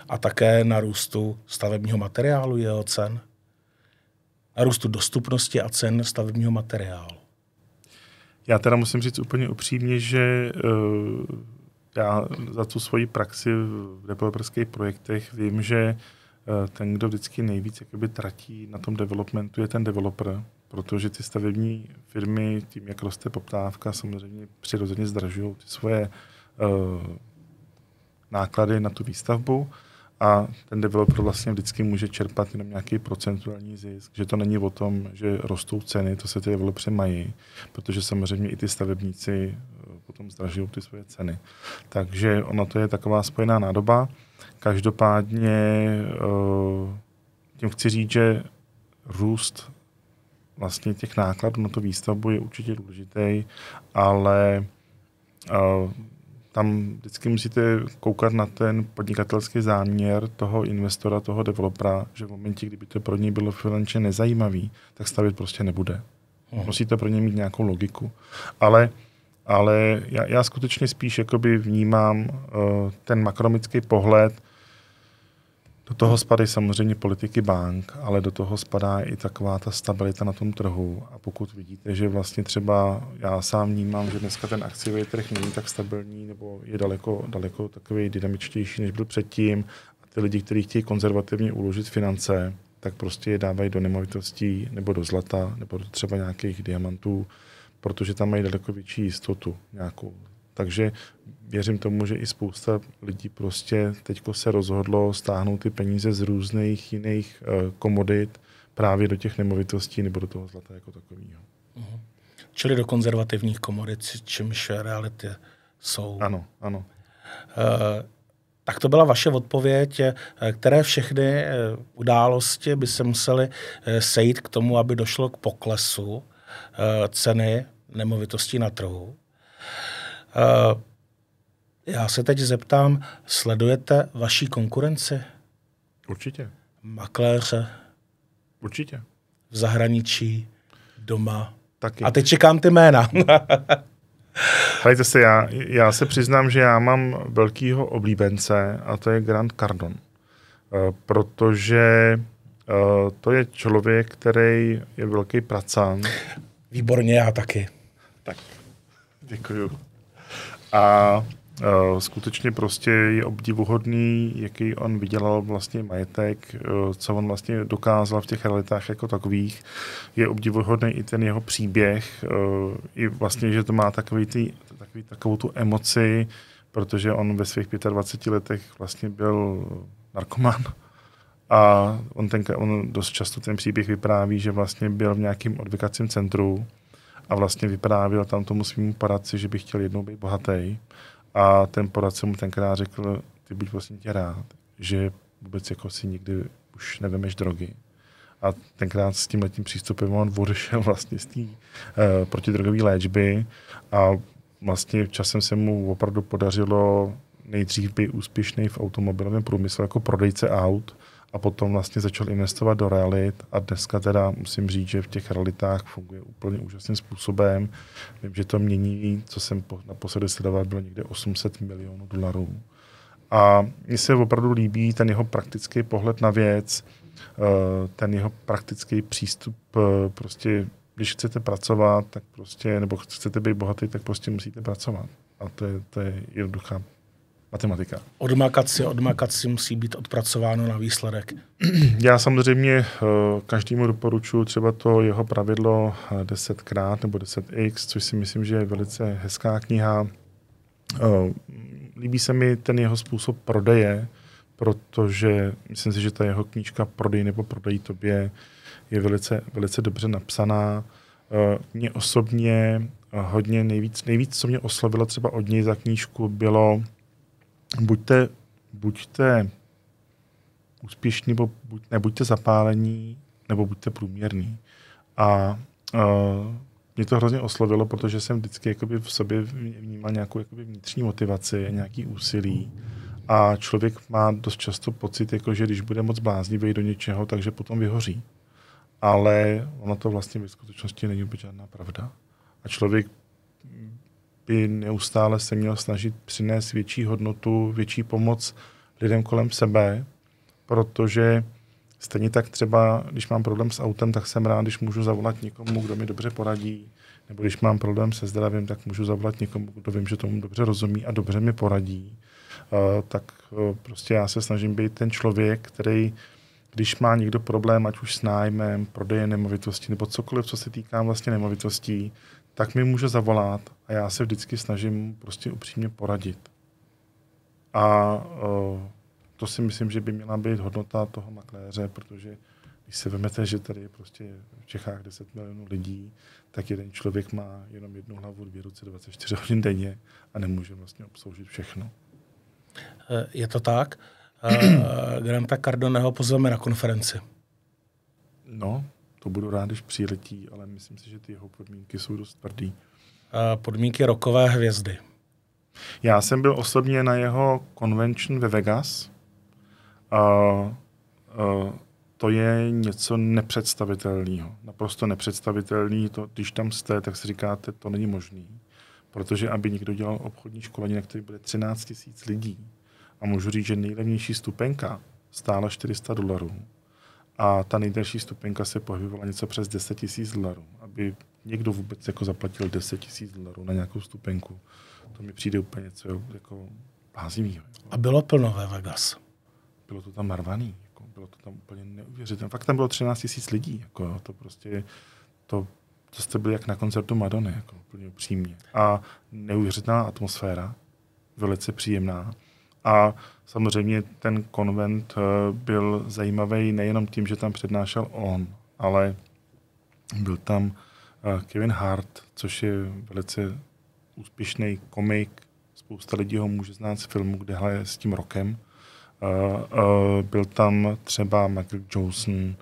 A také na růstu stavebního materiálu jeho cen? Na růstu dostupnosti a cen stavebního materiálu? Já teda musím říct úplně upřímně, že uh, já za tu svoji praxi v developerských projektech vím, že uh, ten, kdo vždycky nejvíc jakoby, tratí na tom developmentu, je ten developer, protože ty stavební firmy, tím, jak roste poptávka, samozřejmě přirozeně zdražují ty svoje uh, náklady na tu výstavbu a ten developer vlastně vždycky může čerpat jenom nějaký procentuální zisk, že to není o tom, že rostou ceny, to se ty developery mají, protože samozřejmě i ty stavebníci uh, potom zdražují ty svoje ceny. Takže ono to je taková spojená nádoba. Každopádně uh, tím chci říct, že růst vlastně těch nákladů na to výstavbu je určitě důležitý, ale uh, tam vždycky musíte koukat na ten podnikatelský záměr toho investora, toho developera, že v momentě, kdyby to pro něj bylo finančně nezajímavý, tak stavět prostě nebude. Hmm. Musíte pro ně mít nějakou logiku. Ale, ale já, já skutečně spíš jakoby vnímám uh, ten makromický pohled, do toho spadají samozřejmě politiky bank, ale do toho spadá i taková ta stabilita na tom trhu. A pokud vidíte, že vlastně třeba já sám vnímám, že dneska ten akciový trh není tak stabilní nebo je daleko, daleko takový dynamičtější, než byl předtím, a ty lidi, kteří chtějí konzervativně uložit finance, tak prostě je dávají do nemovitostí nebo do zlata nebo do třeba nějakých diamantů, protože tam mají daleko větší jistotu nějakou. Takže věřím tomu, že i spousta lidí prostě teď se rozhodlo stáhnout ty peníze z různých jiných uh, komodit právě do těch nemovitostí nebo do toho zlata jako takového. Uh-huh. Čili do konzervativních komodit, čímž reality jsou. Ano, ano. Uh, tak to byla vaše odpověď, eh, které všechny události by se musely sejít k tomu, aby došlo k poklesu ceny nemovitostí na trhu. Já se teď zeptám, sledujete vaší konkurenci? Určitě. Makléře? Určitě. V zahraničí, doma? Taky. A teď čekám ty jména. (laughs) Hejte se, já, já se přiznám, že já mám velkýho oblíbence a to je Grant Cardon. Uh, protože uh, to je člověk, který je velký pracán. Výborně, já taky. Tak, děkuju. A skutečně prostě je obdivuhodný, jaký on vydělal vlastně majetek, uh, co on vlastně dokázal v těch realitách jako takových. Je obdivuhodný i ten jeho příběh, uh, i vlastně, že to má takový ty, takový, takovou tu emoci, protože on ve svých 25 letech vlastně byl narkoman. A on, ten, on dost často ten příběh vypráví, že vlastně byl v nějakém odvykacím centru a vlastně vyprávěl tam tomu svým poradci, že by chtěl jednou být bohatý a ten poradce mu tenkrát řekl, ty buď vlastně tě rád, že vůbec jako si nikdy už nevemeš drogy. A tenkrát s tím letím přístupem on odešel (laughs) vlastně z té uh, protidrogové léčby a vlastně časem se mu opravdu podařilo nejdřív být úspěšný v automobilovém průmyslu jako prodejce aut a potom vlastně začal investovat do realit a dneska teda musím říct, že v těch realitách funguje úplně úžasným způsobem. Vím, že to mění, co jsem naposledy sledoval, bylo někde 800 milionů dolarů. A mně se opravdu líbí ten jeho praktický pohled na věc, eh, ten jeho praktický přístup, eh, prostě když chcete pracovat, tak prostě, nebo chcete být bohatý, tak prostě musíte pracovat. A to je, to je jednoduchá matematika. Odmakat si, odmakat si musí být odpracováno na výsledek. (clears throat) Já samozřejmě eh, každému doporučuji třeba to jeho pravidlo 10krát nebo 10x, což si myslím, že je velice hezká kniha. Líbí se mi ten jeho způsob prodeje, protože myslím si, že ta jeho knížka Prodej nebo Prodej tobě je velice, velice dobře napsaná. Eh, mě osobně hodně nejvíc, nejvíc, co mě oslovilo třeba od něj za knížku, bylo buďte, buďte úspěšní, nebo buď, nebuďte zapálení, nebo buďte průměrný. A uh, mě to hrozně oslovilo, protože jsem vždycky jakoby v sobě vnímal nějakou jakoby vnitřní motivaci, nějaký úsilí. A člověk má dost často pocit, jako, že když bude moc bláznivý do něčeho, takže potom vyhoří. Ale ono to vlastně v skutečnosti není vůbec žádná pravda. A člověk by neustále se měl snažit přinést větší hodnotu, větší pomoc lidem kolem sebe, protože Stejně tak třeba, když mám problém s autem, tak jsem rád, když můžu zavolat někomu, kdo mi dobře poradí. Nebo když mám problém se zdravím, tak můžu zavolat někomu, kdo vím, že tomu dobře rozumí a dobře mi poradí. Uh, tak uh, prostě já se snažím být ten člověk, který, když má někdo problém, ať už s nájmem, prodejem nemovitosti nebo cokoliv, co se týká vlastně nemovitostí, tak mi může zavolat a já se vždycky snažím prostě upřímně poradit. A uh, to si myslím, že by měla být hodnota toho makléře, protože když si vezmete, že tady je prostě v Čechách 10 milionů lidí, tak jeden člověk má jenom jednu hlavu, dvě ruce, 24 hodin denně a nemůže vlastně obsloužit všechno. Eh, je to tak. Eh, (clears throat) Granta Cardoneho pozveme na konferenci. No, to budu rád, když přiletí, ale myslím si, že ty jeho podmínky jsou dost tvrdý. Podmínky rokové hvězdy. Já jsem byl osobně na jeho convention ve Vegas, a, a to je něco nepředstavitelného. Naprosto nepředstavitelný. To, když tam jste, tak si říkáte, to není možný. Protože aby někdo dělal obchodní školení, na který bude 13 tisíc lidí, a můžu říct, že nejlevnější stupenka stála 400 dolarů, a ta nejdelší stupenka se pohybovala něco přes 10 tisíc dolarů. Aby někdo vůbec jako zaplatil 10 tisíc dolarů na nějakou stupenku, to mi přijde úplně něco jako blázivého. A bylo plno ve Vegas bylo to tam narvaný, jako, bylo to tam úplně neuvěřitelné. Fakt tam bylo 13 tisíc lidí, jako, to prostě, to, to jste byli jak na koncertu Madony, jako, úplně upřímně. A neuvěřitelná atmosféra, velice příjemná. A samozřejmě ten konvent eh, byl zajímavý nejenom tím, že tam přednášel on, ale byl tam eh, Kevin Hart, což je velice úspěšný komik. Spousta lidí ho může znát z filmu, kde hraje s tím rokem. Uh, byl tam třeba Michael Johnson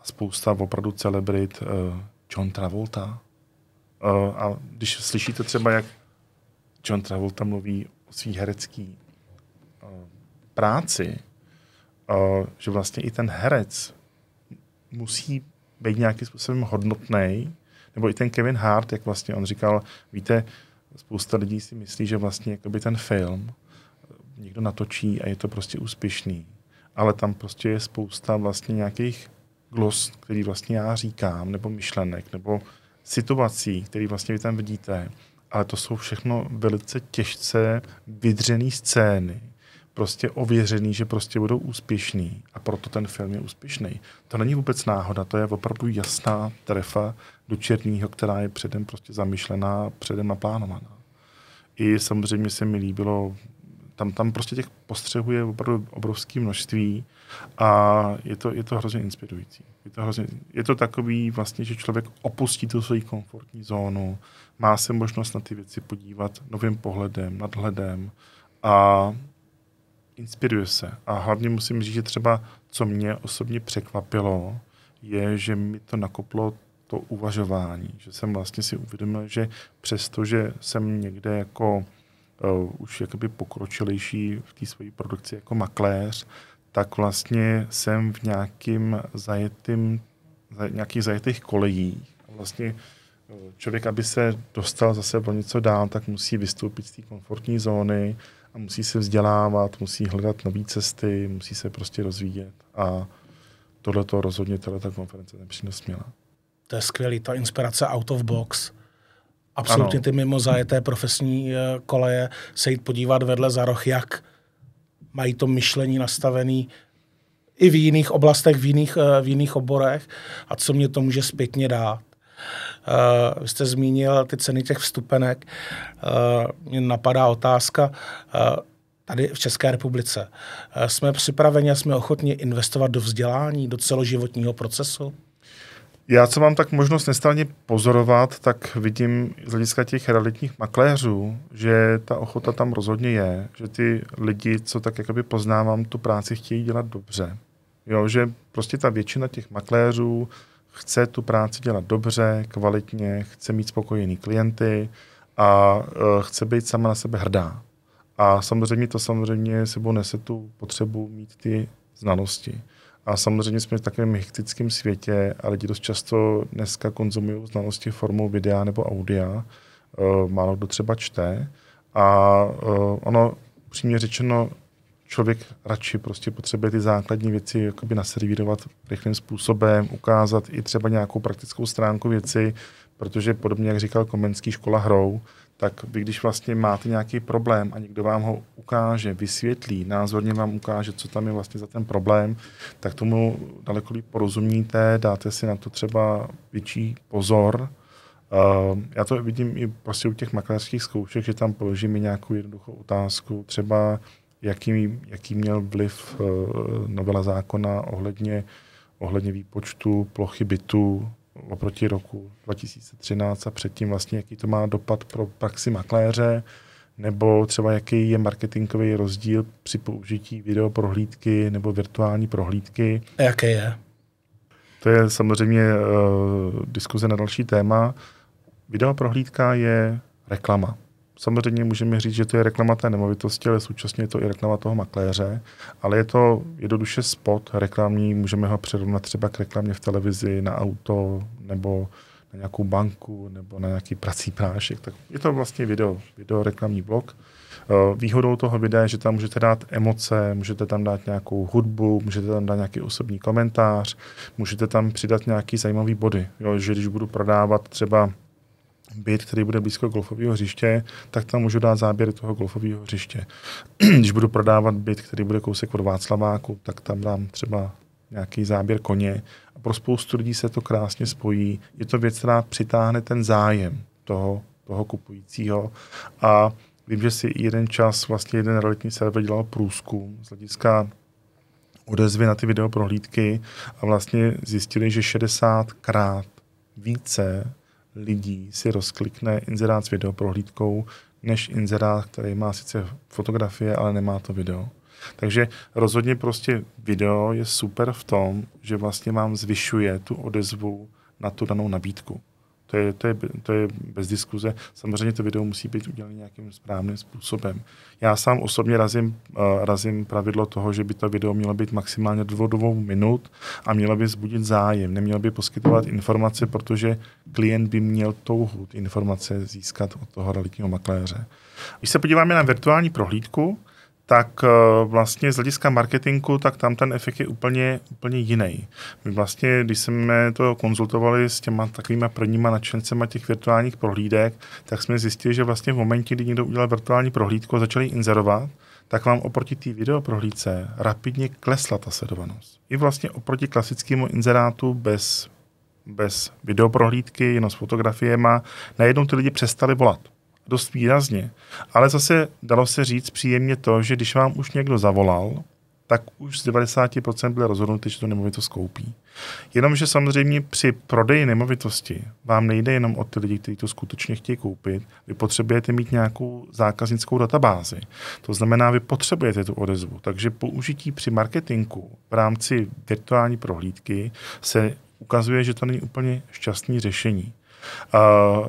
a spousta opravdu celebrit, John Travolta. A když slyšíte třeba, jak John Travolta mluví o svý herecký práci, že vlastně i ten herec musí být nějakým způsobem hodnotný, nebo i ten Kevin Hart, jak vlastně on říkal, víte, spousta lidí si myslí, že vlastně jakoby ten film někdo natočí a je to prostě úspěšný. Ale tam prostě je spousta vlastně nějakých glos, který vlastně já říkám, nebo myšlenek, nebo situací, které vlastně vy tam vidíte. Ale to jsou všechno velice těžce vydřené scény, prostě ověřený, že prostě budou úspěšný a proto ten film je úspěšný. To není vůbec náhoda, to je opravdu jasná trefa do černého, která je předem prostě zamýšlená, předem naplánovaná. I samozřejmě se mi líbilo tam, tam prostě těch postřehů je opravdu obrovské množství a je to, je to hrozně inspirující. Je to, hrozně, je to takový vlastně, že člověk opustí tu svoji komfortní zónu, má se možnost na ty věci podívat novým pohledem, nadhledem a inspiruje se. A hlavně musím říct, že třeba, co mě osobně překvapilo, je, že mi to nakoplo to uvažování, že jsem vlastně si uvědomil, že přesto, že jsem někde jako uh, už jakoby pokročilejší v té své produkci jako makléř, tak vlastně jsem v nějakým zajetým, nějakých zajetých kolejích. Vlastně eh, člověk, aby se dostal zase o něco dál, tak musí vystoupit z té komfortní zóny a musí se vzdělávat, musí hledat nové cesty, musí se prostě rozvíjet. A tohle to rozhodně ta konference nepřínos měla. To je skvělý, ta inspirace out of box. Absolutně ano. ty mimo zajeté profesní eh, koleje se jít podívat vedle za roh, jak mají to myšlení nastavený i v jiných oblastech, v jiných, eh, v jiných oborech a co mě to může zpětně dát. Uh, vy jste zmínil ty ceny těch vstupenek. Uh, mě napadá otázka, uh, tady v České republice. Uh, jsme připraveni a jsme ochotni investovat do vzdělání, do celoživotního procesu? Já, co mám tak možnost nestranně pozorovat, tak vidím z hlediska těch realitních makléřů, že ta ochota tam rozhodně je, že ty lidi, co tak jakoby poznávám, tu práci chtějí dělat dobře. Jo, že prostě ta většina těch makléřů chce tu práci dělat dobře, kvalitně, chce mít spokojený klienty a uh, chce být sama na sebe hrdá. A samozřejmě to samozřejmě sebou nese tu potřebu mít ty znalosti. A samozřejmě jsme v takovém hektickém světě a lidi dost často dneska konzumují znalosti formou videa nebo audia. Uh, málo kdo třeba čte. A uh, ono, přímě řečeno, člověk radši prostě potřebuje ty základní věci jakoby naservírovat rychlým způsobem, ukázat i třeba nějakou praktickou stránku věci, protože podobně, jak říkal Komenský, škola hrou, tak vy, když vlastně máte nějaký problém a někdo vám ho ukáže, vysvětlí, názorně vám ukáže, co tam je vlastně za ten problém, tak tomu daleko líp porozumíte, dáte si na to třeba větší pozor. Uh, já to vidím i prostě u těch makléřských zkoušek, že tam položím nějakou jednoduchou otázku, třeba jaký, jaký měl vliv uh, novela zákona ohledně, ohledně výpočtu plochy bytu oproti roku 2013 a předtím vlastně, jaký to má dopad pro praxi makléře, nebo třeba jaký je marketingový rozdíl při použití videoprohlídky nebo virtuální prohlídky. A jaké je? To je samozřejmě uh, diskuze na další téma. Videoprohlídka je reklama. Samozřejmě můžeme říct, že to je reklama té nemovitosti, ale současně je to i reklama toho makléře. Ale je to jednoduše spot reklamní, můžeme ho přirovnat třeba k reklamě v televizi, na auto, nebo na nějakou banku, nebo na nějaký prací prášek. Tak je to vlastně video, video reklamní blok. Eh, výhodou toho videa je, že tam můžete dát emoce, můžete tam dát nějakou hudbu, můžete tam dát nějaký osobní komentář, můžete tam přidat nějaký zajímavý body. Jo, že když budu prodávat třeba byt, který bude blízko golfového hřiště, tak tam můžu dát záběr toho golfového hřiště. (clears throat) Když budu prodávat byt, který bude kousek od Václaváku, tak tam dám třeba nějaký záběr koně. A pro spoustu lidí se to krásně spojí. Je to věc, která přitáhne ten zájem toho, toho kupujícího. A vím, že si jeden čas vlastně jeden realitní server dělal průzkum z hlediska odezvy na ty videoprohlídky a vlastně zjistili, že 60krát více lidí si rozklikne inzerát s videoprohlídkou, než inzerát, který má sice fotografie, ale nemá to video. Takže rozhodně prostě video je super v tom, že vlastně vám zvyšuje tu odezvu na tu danou nabídku. To je, to, je, to je bez diskuze. Samozřejmě to video musí být udělané nějakým správným způsobem. Já sám osobně razím, uh, razím pravidlo toho, že by to video mělo být maximálně dvou, dvou minut a mělo by zbudit zájem. Nemělo by poskytovat informace, protože klient by měl touhu ty informace získat od toho realitního makléře. Když se podíváme na virtuální prohlídku, tak eh, vlastně z hlediska marketingu, tak tam ten efekt je úplně, úplně jiný. My vlastně, když jsme to konzultovali s těma takovými prvníma nadšencema těch virtuálních prohlídek, tak jsme zjistili, že vlastně v momentě, kdy někdo udělal virtuální prohlídku a začali inzerovat, tak vám oproti té videoprohlídce rapidně klesla ta sledovanost. I vlastně oproti klasickému inzerátu bez, bez videoprohlídky, jenom s fotografiemi, najednou ty lidi přestali volat dost výrazně. Ale zase dalo se říct příjemně to, že když vám už někdo zavolal, tak už z 90% byly rozhodnuty, že to nemovitost koupí. Jenomže samozřejmě při prodeji nemovitosti vám nejde jenom o ty lidi, kteří to skutečně chtějí koupit. Vy potřebujete mít nějakou zákaznickou databázi. To znamená, vy potřebujete tu odezvu. Takže použití při marketingu v rámci virtuální prohlídky se ukazuje, že to není úplně šťastné řešení. Uh,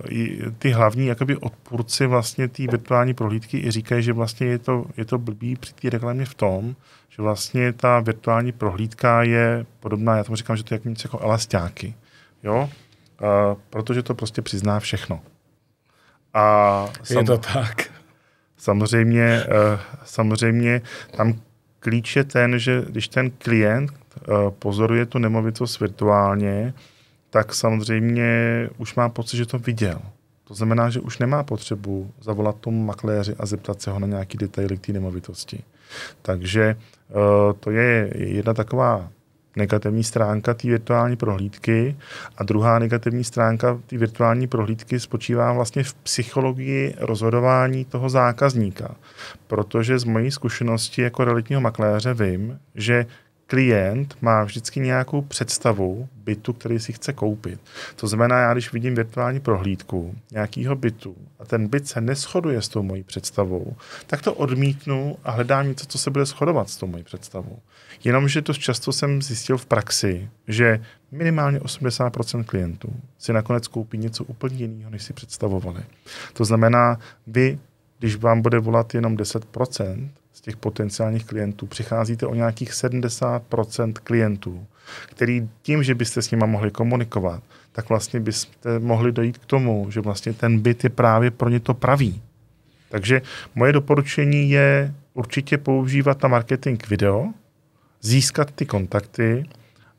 ty hlavní jakoby odpůrci vlastně té virtuální prohlídky i říkají, že vlastně je to, je to blbý při té reklamě v tom, že vlastně ta virtuální prohlídka je podobná, já tomu říkám, že to je jako něco jako elastáky, jo? Uh, protože to prostě přizná všechno. A sam, je to tak. Samozřejmě, uh, samozřejmě tam klíč je ten, že když ten klient uh, pozoruje tu nemovitost virtuálně, tak samozřejmě už má pocit, že to viděl. To znamená, že už nemá potřebu zavolat tomu makléři a zeptat se ho na nějaký detaily k té nemovitosti. Takže uh, to je jedna taková negativní stránka té virtuální prohlídky a druhá negativní stránka té virtuální prohlídky spočívá vlastně v psychologii rozhodování toho zákazníka. Protože z mojí zkušenosti jako realitního makléře vím, že klient má vždycky nějakou představu bytu, který si chce koupit. To znamená, já když vidím virtuální prohlídku nějakého bytu a ten byt se neschoduje s tou mojí představou, tak to odmítnu a hledám něco, co se bude shodovat s tou mojí představou. Jenomže to často jsem zjistil v praxi, že minimálně 80% klientů si nakonec koupí něco úplně jiného, než si představovali. To znamená, vy, když vám bude volat jenom 10%, těch potenciálních klientů přicházíte o nějakých 70% klientů, který tím, že byste s nimi mohli komunikovat, tak vlastně byste mohli dojít k tomu, že vlastně ten byt je právě pro ně to pravý. Takže moje doporučení je určitě používat na marketing video, získat ty kontakty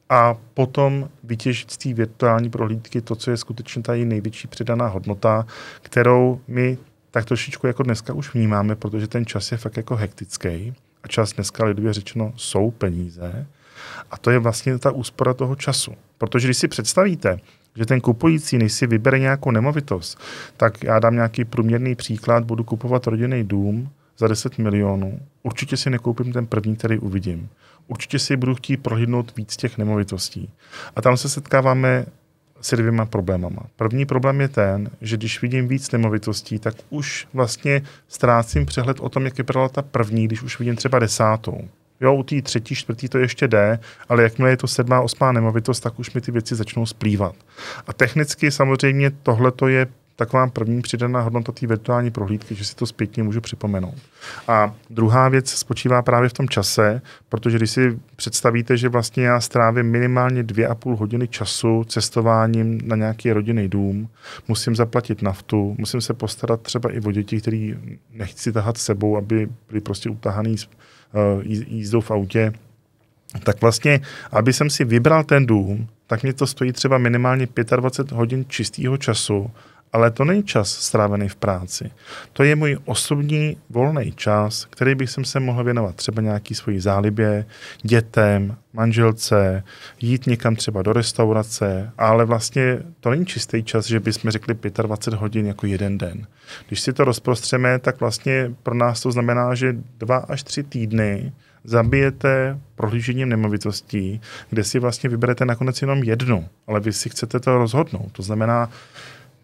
a potom vytěžit z té virtuální prohlídky to, co je skutečně ta největší přidaná hodnota, kterou my tak trošičku jako dneska už vnímáme, protože ten čas je fakt jako hektický a čas dneska lidově řečeno jsou peníze a to je vlastně ta úspora toho času. Protože když si představíte, že ten kupující, než si vybere nějakou nemovitost, tak já dám nějaký průměrný příklad, budu kupovat rodinný dům za 10 milionů, určitě si nekoupím ten první, který uvidím. Určitě si budu chtít prohlídnout víc těch nemovitostí. A tam se setkáváme se dvěma problémama. První problém je ten, že když vidím víc nemovitostí, tak už vlastně ztrácím přehled o tom, jak vypadala ta první, když už vidím třeba desátou. Jo, u té třetí, čtvrtý to ještě jde, ale jakmile je to sedmá, osmá nemovitost, tak už mi ty věci začnou splývat. A technicky samozřejmě tohle je taková první přidaná hodnota té virtuální prohlídky, že si to zpětně můžu připomenout. A druhá věc spočívá právě v tom čase, protože když si představíte, že vlastně já strávím minimálně dvě a půl hodiny času cestováním na nějaký rodinný dům, musím zaplatit naftu, musím se postarat třeba i o děti, který nechci tahat sebou, aby byli prostě utahaný uh, jízdou v autě, tak vlastně, aby jsem si vybral ten dům, tak mě to stojí třeba minimálně 25 hodin čistého času ale to není čas strávený v práci. To je můj osobní volný čas, který bych se mohl věnovat třeba nějaký svojí zálibě, dětem, manželce, jít někam třeba do restaurace, ale vlastně to není čistý čas, že bychom řekli 25 hodin jako jeden den. Když si to rozprostřeme, tak vlastně pro nás to znamená, že dva až tři týdny zabijete prohlížením nemovitostí, kde si vlastně vyberete nakonec jenom jednu, ale vy si chcete to rozhodnout. To znamená,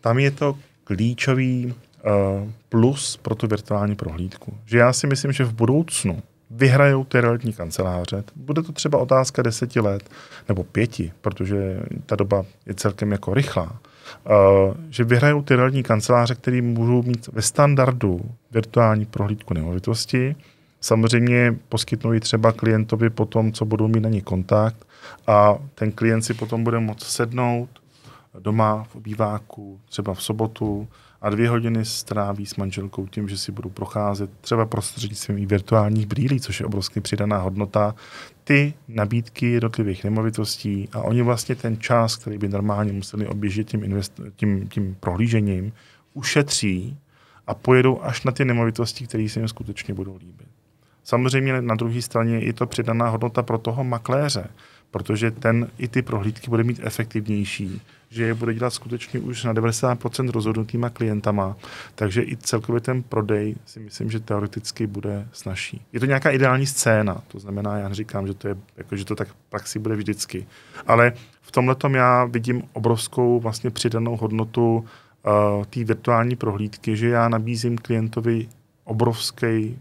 tam je to klíčový uh, plus pro tu virtuální prohlídku. Že já si myslím, že v budoucnu vyhrajou ty realitní kanceláře. Bude to třeba otázka deseti let nebo pěti, protože ta doba je celkem jako rychlá. Uh, že vyhrajou ty realitní kanceláře, které můžou mít ve standardu virtuální prohlídku nemovitosti. Samozřejmě poskytnou ji třeba klientovi po tom, co budou mít na ní kontakt a ten klient si potom bude moct sednout, doma v obýváku, třeba v sobotu a dvě hodiny stráví s manželkou tím, že si budou procházet třeba prostřednictvím virtuálních brýlí, což je obrovsky přidaná hodnota, ty nabídky jednotlivých nemovitostí a oni vlastně ten čas, který by normálně museli oběžet tím, invest- tím, tím prohlížením, ušetří a pojedou až na ty nemovitosti, které se jim skutečně budou líbit. Samozřejmě na druhé straně je to přidaná hodnota pro toho makléře, protože ten i ty prohlídky bude mít efektivnější, že je bude dělat skutečně už na 90% rozhodnutýma klientama, takže i celkově ten prodej si myslím, že teoreticky bude snažší. Je to nějaká ideální scéna, to znamená, já neříkám, že to, je, jako, že to tak v praxi bude vždycky, ale v tomhle já vidím obrovskou vlastně přidanou hodnotu uh, té virtuální prohlídky, že já nabízím klientovi obrovský,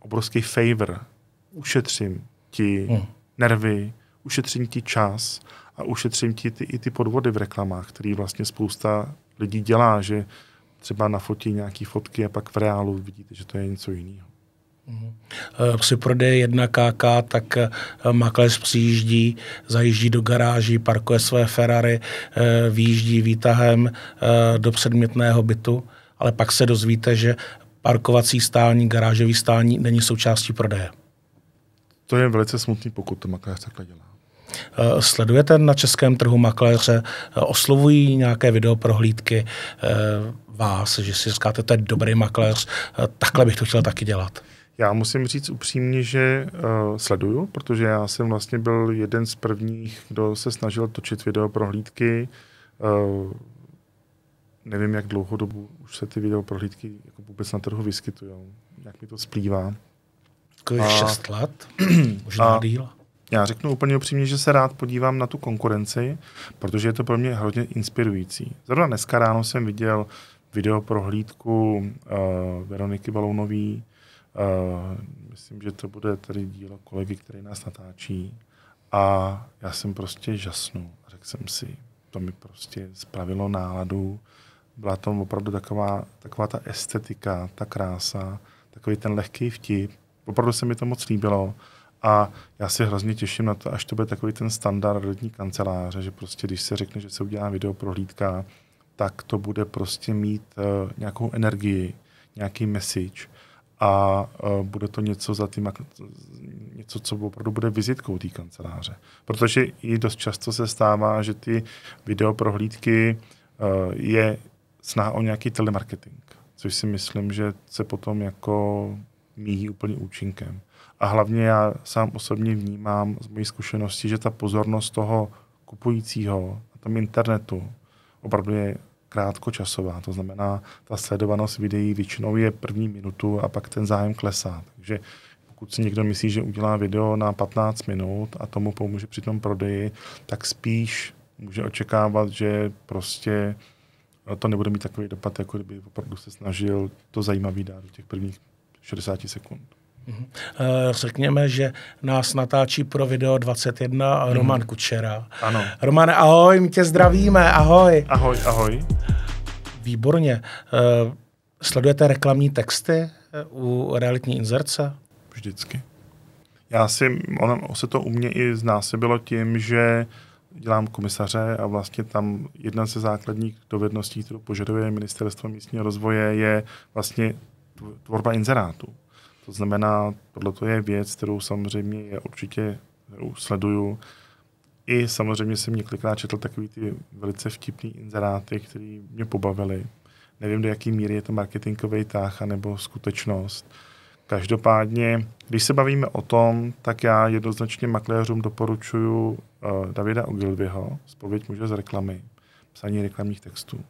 obrovský favor. Ušetřím ti hmm. nervy, ušetřím ti čas a ušetřím ti ty, i ty podvody v reklamách, který vlastně spousta lidí dělá, že třeba nafotí nějaký fotky a pak v reálu vidíte, že to je něco jiného. Mhm. Při prodeji 1 KK, tak eh, makléř přijíždí, zajíždí do garáží, parkuje své Ferrari, eh, výjíždí výtahem eh, do předmětného bytu, ale pak se dozvíte, že parkovací stání, garážový stání není součástí prodeje. To je velice smutný, pokud to makléř takhle dělá. Sledujete na českém trhu makléře, oslovují nějaké videoprohlídky vás, že si říkáte, to je dobrý makléř, takhle bych to chtěl taky dělat? Já musím říct upřímně, že uh, sleduju, protože já jsem vlastně byl jeden z prvních, kdo se snažil točit video prohlídky. Uh, nevím, jak dlouho dobu už se ty video prohlídky jako vůbec na trhu vyskytují. Jak mi to splývá. Jako 6 let, (clears throat) možná díl. Já řeknu úplně upřímně, že se rád podívám na tu konkurenci, protože je to pro mě hodně inspirující. Zrovna dneska ráno jsem viděl video prohlídku uh, Veroniky Balounový, Uh, myslím, že to bude tady dílo kolegy, který nás natáčí. A já jsem prostě žasnul. Řekl jsem si, to mi prostě spravilo náladu. Byla to opravdu taková, taková ta estetika, ta krása, takový ten lehký vtip. Opravdu se mi to moc líbilo. A já si hrozně těším na to, až to bude takový ten standard rodní kanceláře, že prostě když se řekne, že se udělá video prohlídka, tak to bude prostě mít uh, nějakou energii, nějaký message a uh, bude to něco za tím, něco, co opravdu bude vizitkou té kanceláře. Protože i dost často se stává, že ty videoprohlídky uh, je snaha o nějaký telemarketing, což si myslím, že se potom jako míjí úplně účinkem. A hlavně já sám osobně vnímám z mojí zkušenosti, že ta pozornost toho kupujícího na tom internetu opravdu je krátkočasová. To znamená, ta sledovanost videí většinou je první minutu a pak ten zájem klesá. Takže pokud si někdo myslí, že udělá video na 15 minut a tomu pomůže při tom prodeji, tak spíš může očekávat, že prostě to nebude mít takový dopad, jako kdyby opravdu se snažil to zajímavý dát do těch prvních 60 sekund. Mhm. Eh, řekněme, že nás natáčí pro video 21 mm. Roman Kučera. Ano. Romane, ahoj, my tě zdravíme, ahoj. Ahoj, ahoj. Výborně. Eh, sledujete reklamní texty eh, u realitní inzerce? Vždycky. Já si, ono se to u mě i znásobilo tím, že dělám komisaře a vlastně tam jedna ze základních dovedností, kterou požaduje Ministerstvo místního rozvoje, je vlastně tvorba inzerátu. To znamená, tohle je věc, kterou samozřejmě je určitě kterou sleduju. I samozřejmě jsem několikrát četl takový ty velice vtipný inzeráty, které mě pobavily. Nevím, do jaký míry je to marketingový táh nebo skutečnost. Každopádně, když se bavíme o tom, tak já jednoznačně makléřům doporučuji uh, Davida Ogilvyho, spověď muže z reklamy, psaní reklamních textů.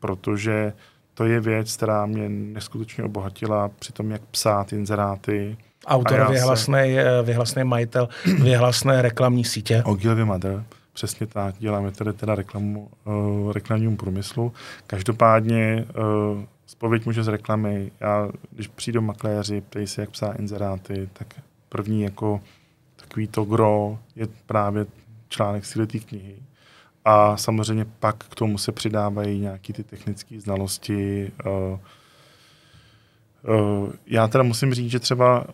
Protože to je věc, která mě neskutečně obohatila při tom, jak psát inzeráty. Autor vyhlasný, se... vyhlasný majitel (clears throat) vyhlasné reklamní sítě. Ogilvy Mother, přesně tak. Děláme tedy teda reklamu, uh, reklamnímu průmyslu. Každopádně uh, spověď může z reklamy. Já, když přijdou makléři, ptají se, jak psá inzeráty, tak první jako takový to gro je právě článek z té knihy. A samozřejmě pak k tomu se přidávají nějaké ty technické znalosti. Eh, eh, já teda musím říct, že třeba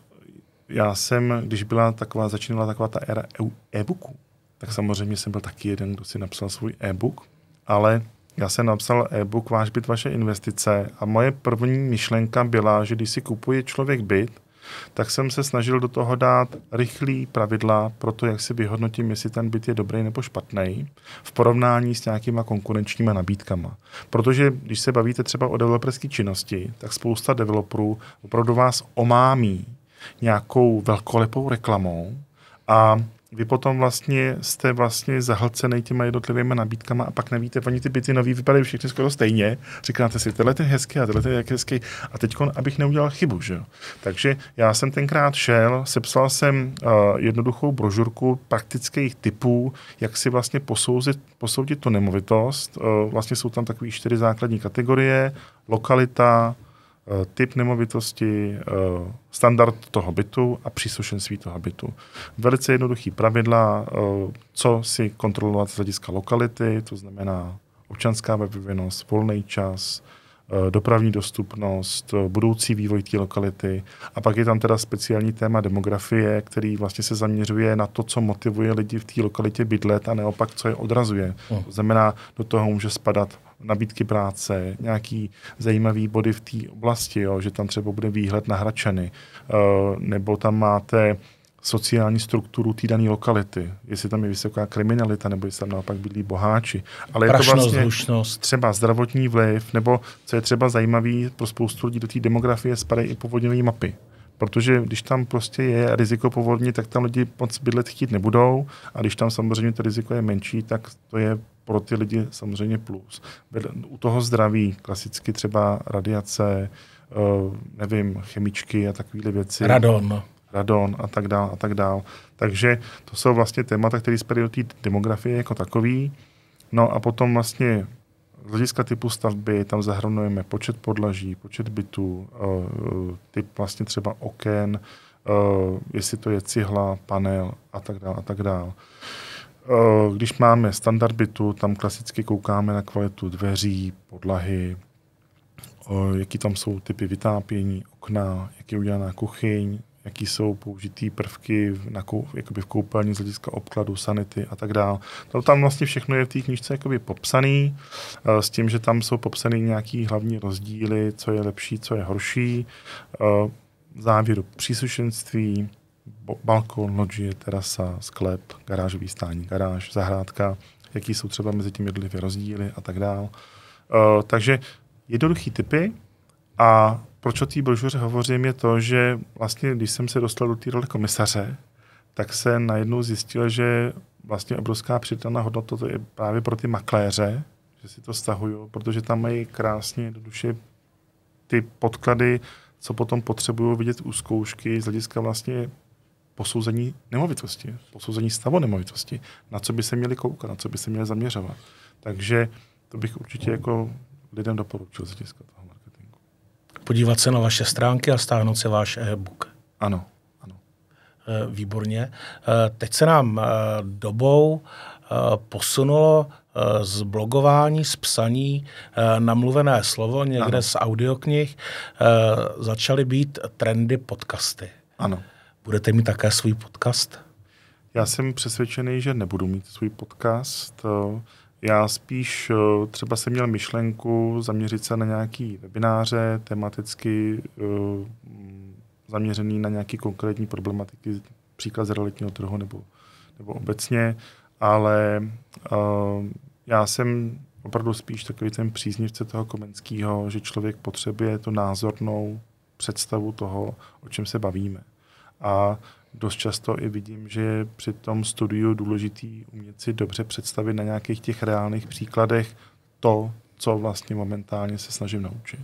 já jsem, když byla taková, začínala taková ta era e-booku, tak samozřejmě jsem byl taky jeden, kdo si napsal svůj e-book, ale já jsem napsal e-book Váš byt, vaše investice a moje první myšlenka byla, že když si kupuje člověk byt, tak jsem se snažil do toho dát rychlý pravidla pro to, jak si vyhodnotím, jestli ten byt je dobrý nebo špatný, v porovnání s nějakýma konkurenčníma nabídkama. Protože když se bavíte třeba o developerské činnosti, tak spousta developerů opravdu vás omámí nějakou velkolepou reklamou a vy potom vlastně jste vlastně zahlcený těma jednotlivými nabídkama a pak nevíte, oni ty byty nový vypadají všechny skoro stejně. Říkáte si, tenhle je hezký a tenhle je hezký. A teď, abych neudělal chybu, že jo. Takže já jsem tenkrát šel, sepsal jsem uh, jednoduchou brožurku praktických typů, jak si vlastně posoudit, posoudit tu nemovitost. Uh, vlastně jsou tam takové čtyři základní kategorie. Lokalita, typ nemovitosti, standard toho bytu a příslušenství toho bytu. Velice jednoduchý pravidla, co si kontrolovat z hlediska lokality, to znamená občanská vyvinost, volný čas, Eh, dopravní dostupnost, eh, budoucí vývoj té lokality. A pak je tam teda speciální téma demografie, který vlastně se zaměřuje na to, co motivuje lidi v té lokalitě bydlet a neopak, co je odrazuje. Hmm. To znamená, do toho může spadat nabídky práce, nějaký zajímavý body v té oblasti, jo, že tam třeba bude výhled na Hračany, uh, nebo tam máte sociální strukturu té dané lokality, jestli tam je vysoká kriminalita, nebo jestli tam naopak bydlí boháči. Ale Prašnost, je to vlastně hlušnost. třeba zdravotní vliv, nebo co je třeba zajímavý pro spoustu lidí do té demografie, spadají i povodňové mapy. Protože když tam prostě je riziko povodní, tak tam lidi moc bydlet chtít nebudou a když tam samozřejmě to riziko je menší, tak to je pro ty lidi samozřejmě plus. U toho zdraví, klasicky třeba radiace, eh, nevím, chemičky a takové věci. Radon radon a tak dál a tak dál. Takže to jsou vlastně témata, které spadají do té demografie jako takový. No a potom vlastně z hlediska typu stavby tam zahrnujeme počet podlaží, počet bytů, eh, typ vlastně třeba oken, eh, jestli to je cihla, panel a tak dále a tak dále. Eh, když máme standard bytu, tam klasicky koukáme na kvalitu dveří, podlahy, jaký tam jsou typy vytápění, okna, jak je udělaná kuchyň, jaký jsou použitý prvky na kou, jakoby v koupelní z hlediska obkladu, sanity a tak dále. To tam vlastně všechno je v té knižce jakoby popsaný, eh, s tím, že tam jsou popsaný nějaký hlavní rozdíly, co je lepší, co je horší. Eh, závěru příslušenství, balkon, loďie, terasa, sklep, garážový stání, garáž, zahrádka, jaký jsou třeba mezi těmi jednotlivými rozdíly a tak dále. Eh, takže jednoduchý typy a proč o té brožuře hovořím, je to, že vlastně, když jsem se dostal do té role komisaře, tak se najednou zjistil, že vlastně obrovská přidaná hodnota to je právě pro ty makléře, že si to stahují, protože tam mají krásně jednoduše ty podklady, co potom potřebují vidět u zkoušky z hlediska vlastně posouzení nemovitosti, posouzení stavu nemovitosti, na co by se měli koukat, na co by se měli zaměřovat. Takže to bych určitě jako lidem doporučil z hlediska podívat se na vaše stránky a stáhnout si váš e-book. Ano, ano. Eh, výborně. Eh, teď se nám eh, dobou posunulo z blogování, z psaní na mluvené slovo, někde ano. z audioknih, začaly být trendy podcasty. Ano. Budete mít také svůj podcast? Já jsem přesvědčený, že nebudu mít svůj podcast. Já spíš eh, třeba jsem měl myšlenku zaměřit se na nějaký webináře, tematicky eh, zaměřený na nějaký konkrétní problematiky, příklad z realitního trhu nebo, nebo obecně, ale uh, já jsem opravdu spíš takový ten příznivce toho Komenského, že člověk potřebuje tu názornou představu toho, o čem se bavíme. A dost často i vidím, že je při tom studiu důležitý umět si dobře představit na nějakých těch reálných příkladech to, co vlastně momentálně se snažím naučit.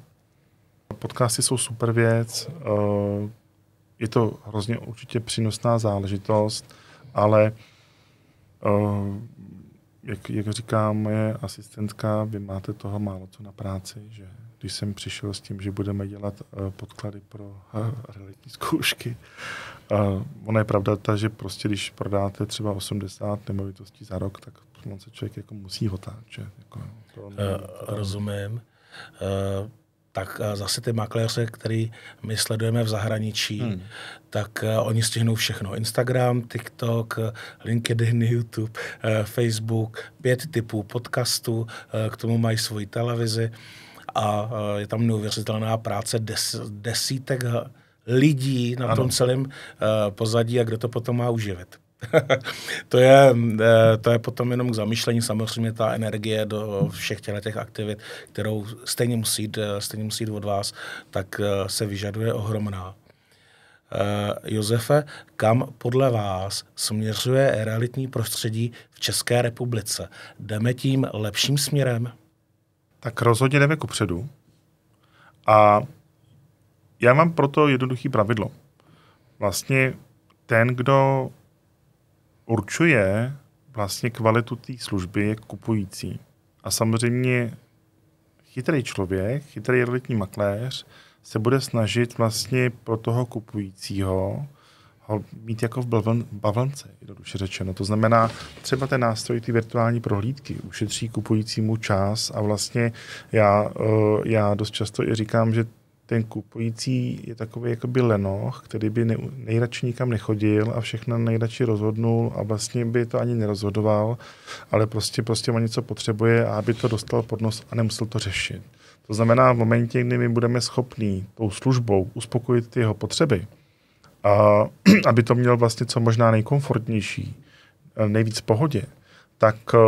Podcasty jsou super věc, eh, je to hrozně určitě přínosná záležitost, ale eh, jak, jak říká moje asistentka, vy máte toho málo co na práci, že když jsem přišel s tím, že budeme dělat uh, podklady pro uh, realitní zkoušky. Uh, ona je pravda ta, že prostě když prodáte třeba 80 nemovitostí za rok, tak on se člověk jako musí hotáčet. Jako, to, uh, rozumím. Uh, tak zase ty makléře, který my sledujeme v zahraničí, hmm. tak uh, oni stihnou všechno. Instagram, TikTok, LinkedIn, YouTube, uh, Facebook, pět typů podcastů, uh, k tomu mají svoji televizi a je tam neuvěřitelná práce des, desítek lidí na ano. tom celém pozadí a kdo to potom má uživit. (laughs) to, je, e, to je potom jenom k zamýšlení, samozřejmě ta energie do všech těch aktivit, kterou stejně musí, jít, stejně musí jít od vás, tak se vyžaduje ohromná. Josefe, kam podle vás směřuje realitní prostředí v České republice? Jdeme tím lepším směrem? Tak rozhodně jdeme kupředu. A já mám proto jednoduché pravidlo. Vlastně ten, kdo určuje vlastně kvalitu té služby, je kupující. A samozřejmě chytrý člověk, chytrý realitní makléř se bude snažit vlastně pro toho kupujícího ho mít jako v bavlnce, jednoduše řečeno. To znamená, třeba ten nástroj, ty virtuální prohlídky, ušetří kupujícímu čas a vlastně já, eh, já dost často i říkám, že ten kupující je takový jakoby lenoch, který by ne, nejradši nikam nechodil a všechno nejradši rozhodnul a vlastně by to ani nerozhodoval, ale prostě, prostě on něco potřebuje a aby to dostal pod nos a nemusel to řešit. To znamená, v momentě, kdy my budeme schopní tou službou uspokojit ty jeho potřeby, a (clears throat) aby to měl vlastně co možná nejkomfortnější, nejvíc v pohodě, tak eh,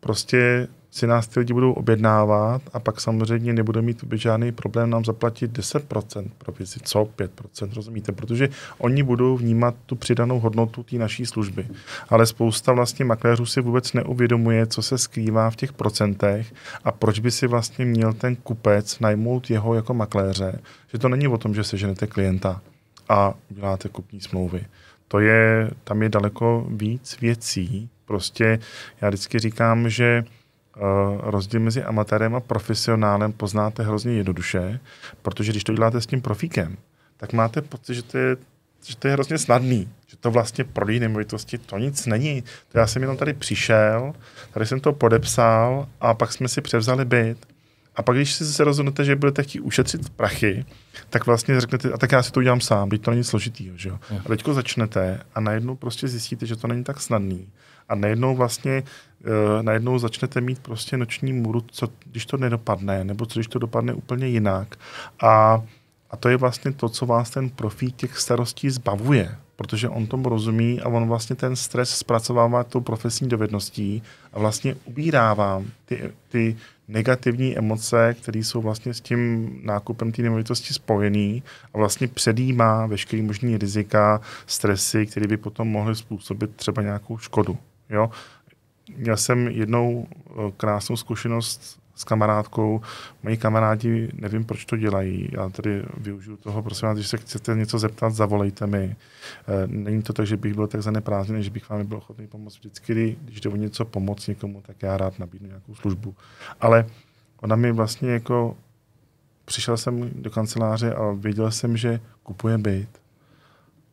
prostě si nás ty lidi budou objednávat a pak samozřejmě nebude mít žádný problém nám zaplatit 10% provizi, co 5%, rozumíte? Protože oni budou vnímat tu přidanou hodnotu té naší služby. Ale spousta vlastně makléřů si vůbec neuvědomuje, co se skrývá v těch procentech a proč by si vlastně měl ten kupec najmout jeho jako makléře. Že to není o tom, že seženete klienta a uděláte kupní smlouvy. To je, tam je daleko víc věcí. Prostě já vždycky říkám, že Eh, rozdíl mezi amatérem a profesionálem poznáte hrozně jednoduše, protože když to děláte s tím profíkem, tak máte pocit, že to je, že to je hrozně snadný, že to vlastně prodej nemovitosti, to nic není. To já jsem jenom tady přišel, tady jsem to podepsal a pak jsme si převzali byt. A pak, když si se rozhodnete, že budete chtít ušetřit prachy, tak vlastně řeknete, a tak já si to udělám sám, teď to není složitýho, že jo. A teďko začnete a najednou prostě zjistíte, že to není tak snadný. A najednou vlastně uh, najednou začnete mít prostě noční můru, co když to nedopadne, nebo co když to dopadne úplně jinak. A, a to je vlastně to, co vás ten profík těch starostí zbavuje, protože on tomu rozumí a on vlastně ten stres zpracovává tou profesní dovedností a vlastně ubírá vám ty, ty negativní emoce, které jsou vlastně s tím nákupem té nemovitosti spojený a vlastně předjímá veškerý možný rizika, stresy, které by potom mohly způsobit třeba nějakou škodu. Jo? Měl jsem jednou eh, krásnou zkušenost s kamarádkou. Moji kamarádi, nevím, proč to dělají. Já tady využiju toho, prosím vás, když se chcete něco zeptat, zavolejte mi. Eh, není to tak, že bych byl tak zaneprázdněný, že bych vám byl ochotný pomoct. Vždycky, když jde o něco pomoct někomu, tak já rád nabídnu nějakou službu. Ale ona mi vlastně jako přišel jsem do kanceláře a věděl jsem, že kupuje byt.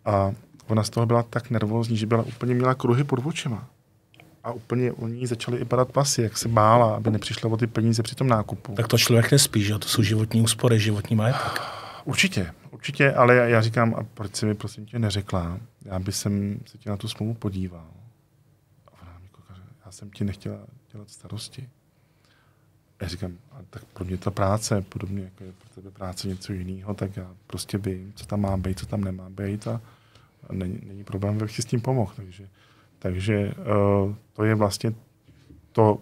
A ona z toho byla tak nervózní, že byla úplně měla kruhy pod očima a úplně o ní začaly i padat pasy, jak se bála, aby nepřišla o ty peníze při tom nákupu. Tak to člověk nespí, že to jsou životní úspory, životní majetek. Určitě, určitě, ale já, já říkám, a proč si mi prosím tě neřekla, já bych jsem se tě na tu smlouvu podíval. A ona mi kouká, já jsem ti nechtěla dělat starosti. Já říkám, a tak pro mě to práce, podobně jako je pro tebe práce něco jiného, tak já prostě vím, co tam má být, co tam nemá být a, a není, není problém, abych si s tím pomohl. Takže takže uh, to je vlastně to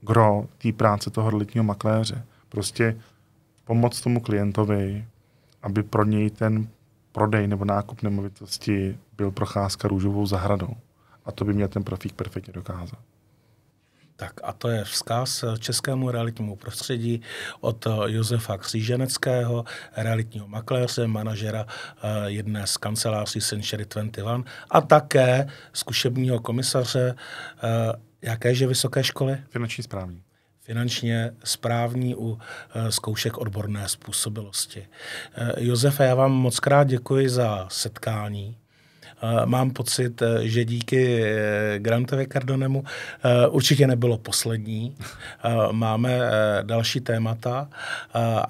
gro té práce toho realitního makléře. Prostě pomoct tomu klientovi, aby pro něj ten prodej nebo nákup nemovitosti byl procházka růžovou zahradou. A to by měl ten profík perfektně dokázat. Tak a to je vzkaz českému realitnímu prostředí od Josefa Kříženeckého, realitního makléře, manažera eh, jedné z kanceláří Century 21 a také zkušebního komisaře eh, jakéže vysoké školy? Finanční správní finančně správní u eh, zkoušek odborné způsobilosti. Josefe, já vám moc krát děkuji za setkání. Mám pocit, eh, že díky eh, Grantovi Cardonemu eh, určitě nebylo poslední. Máme další témata.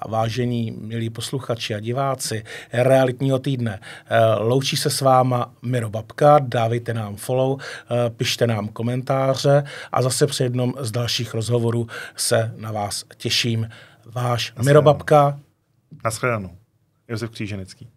Vážení milí posluchači a diváci realitního týdne, loučí se s váma Miro Babka, dávejte nám follow, pište nám komentáře a zase při jednom z dalších rozhovorů se na vás těším. Váš Miro Babka. Naschledanou. Josef Kříženecký.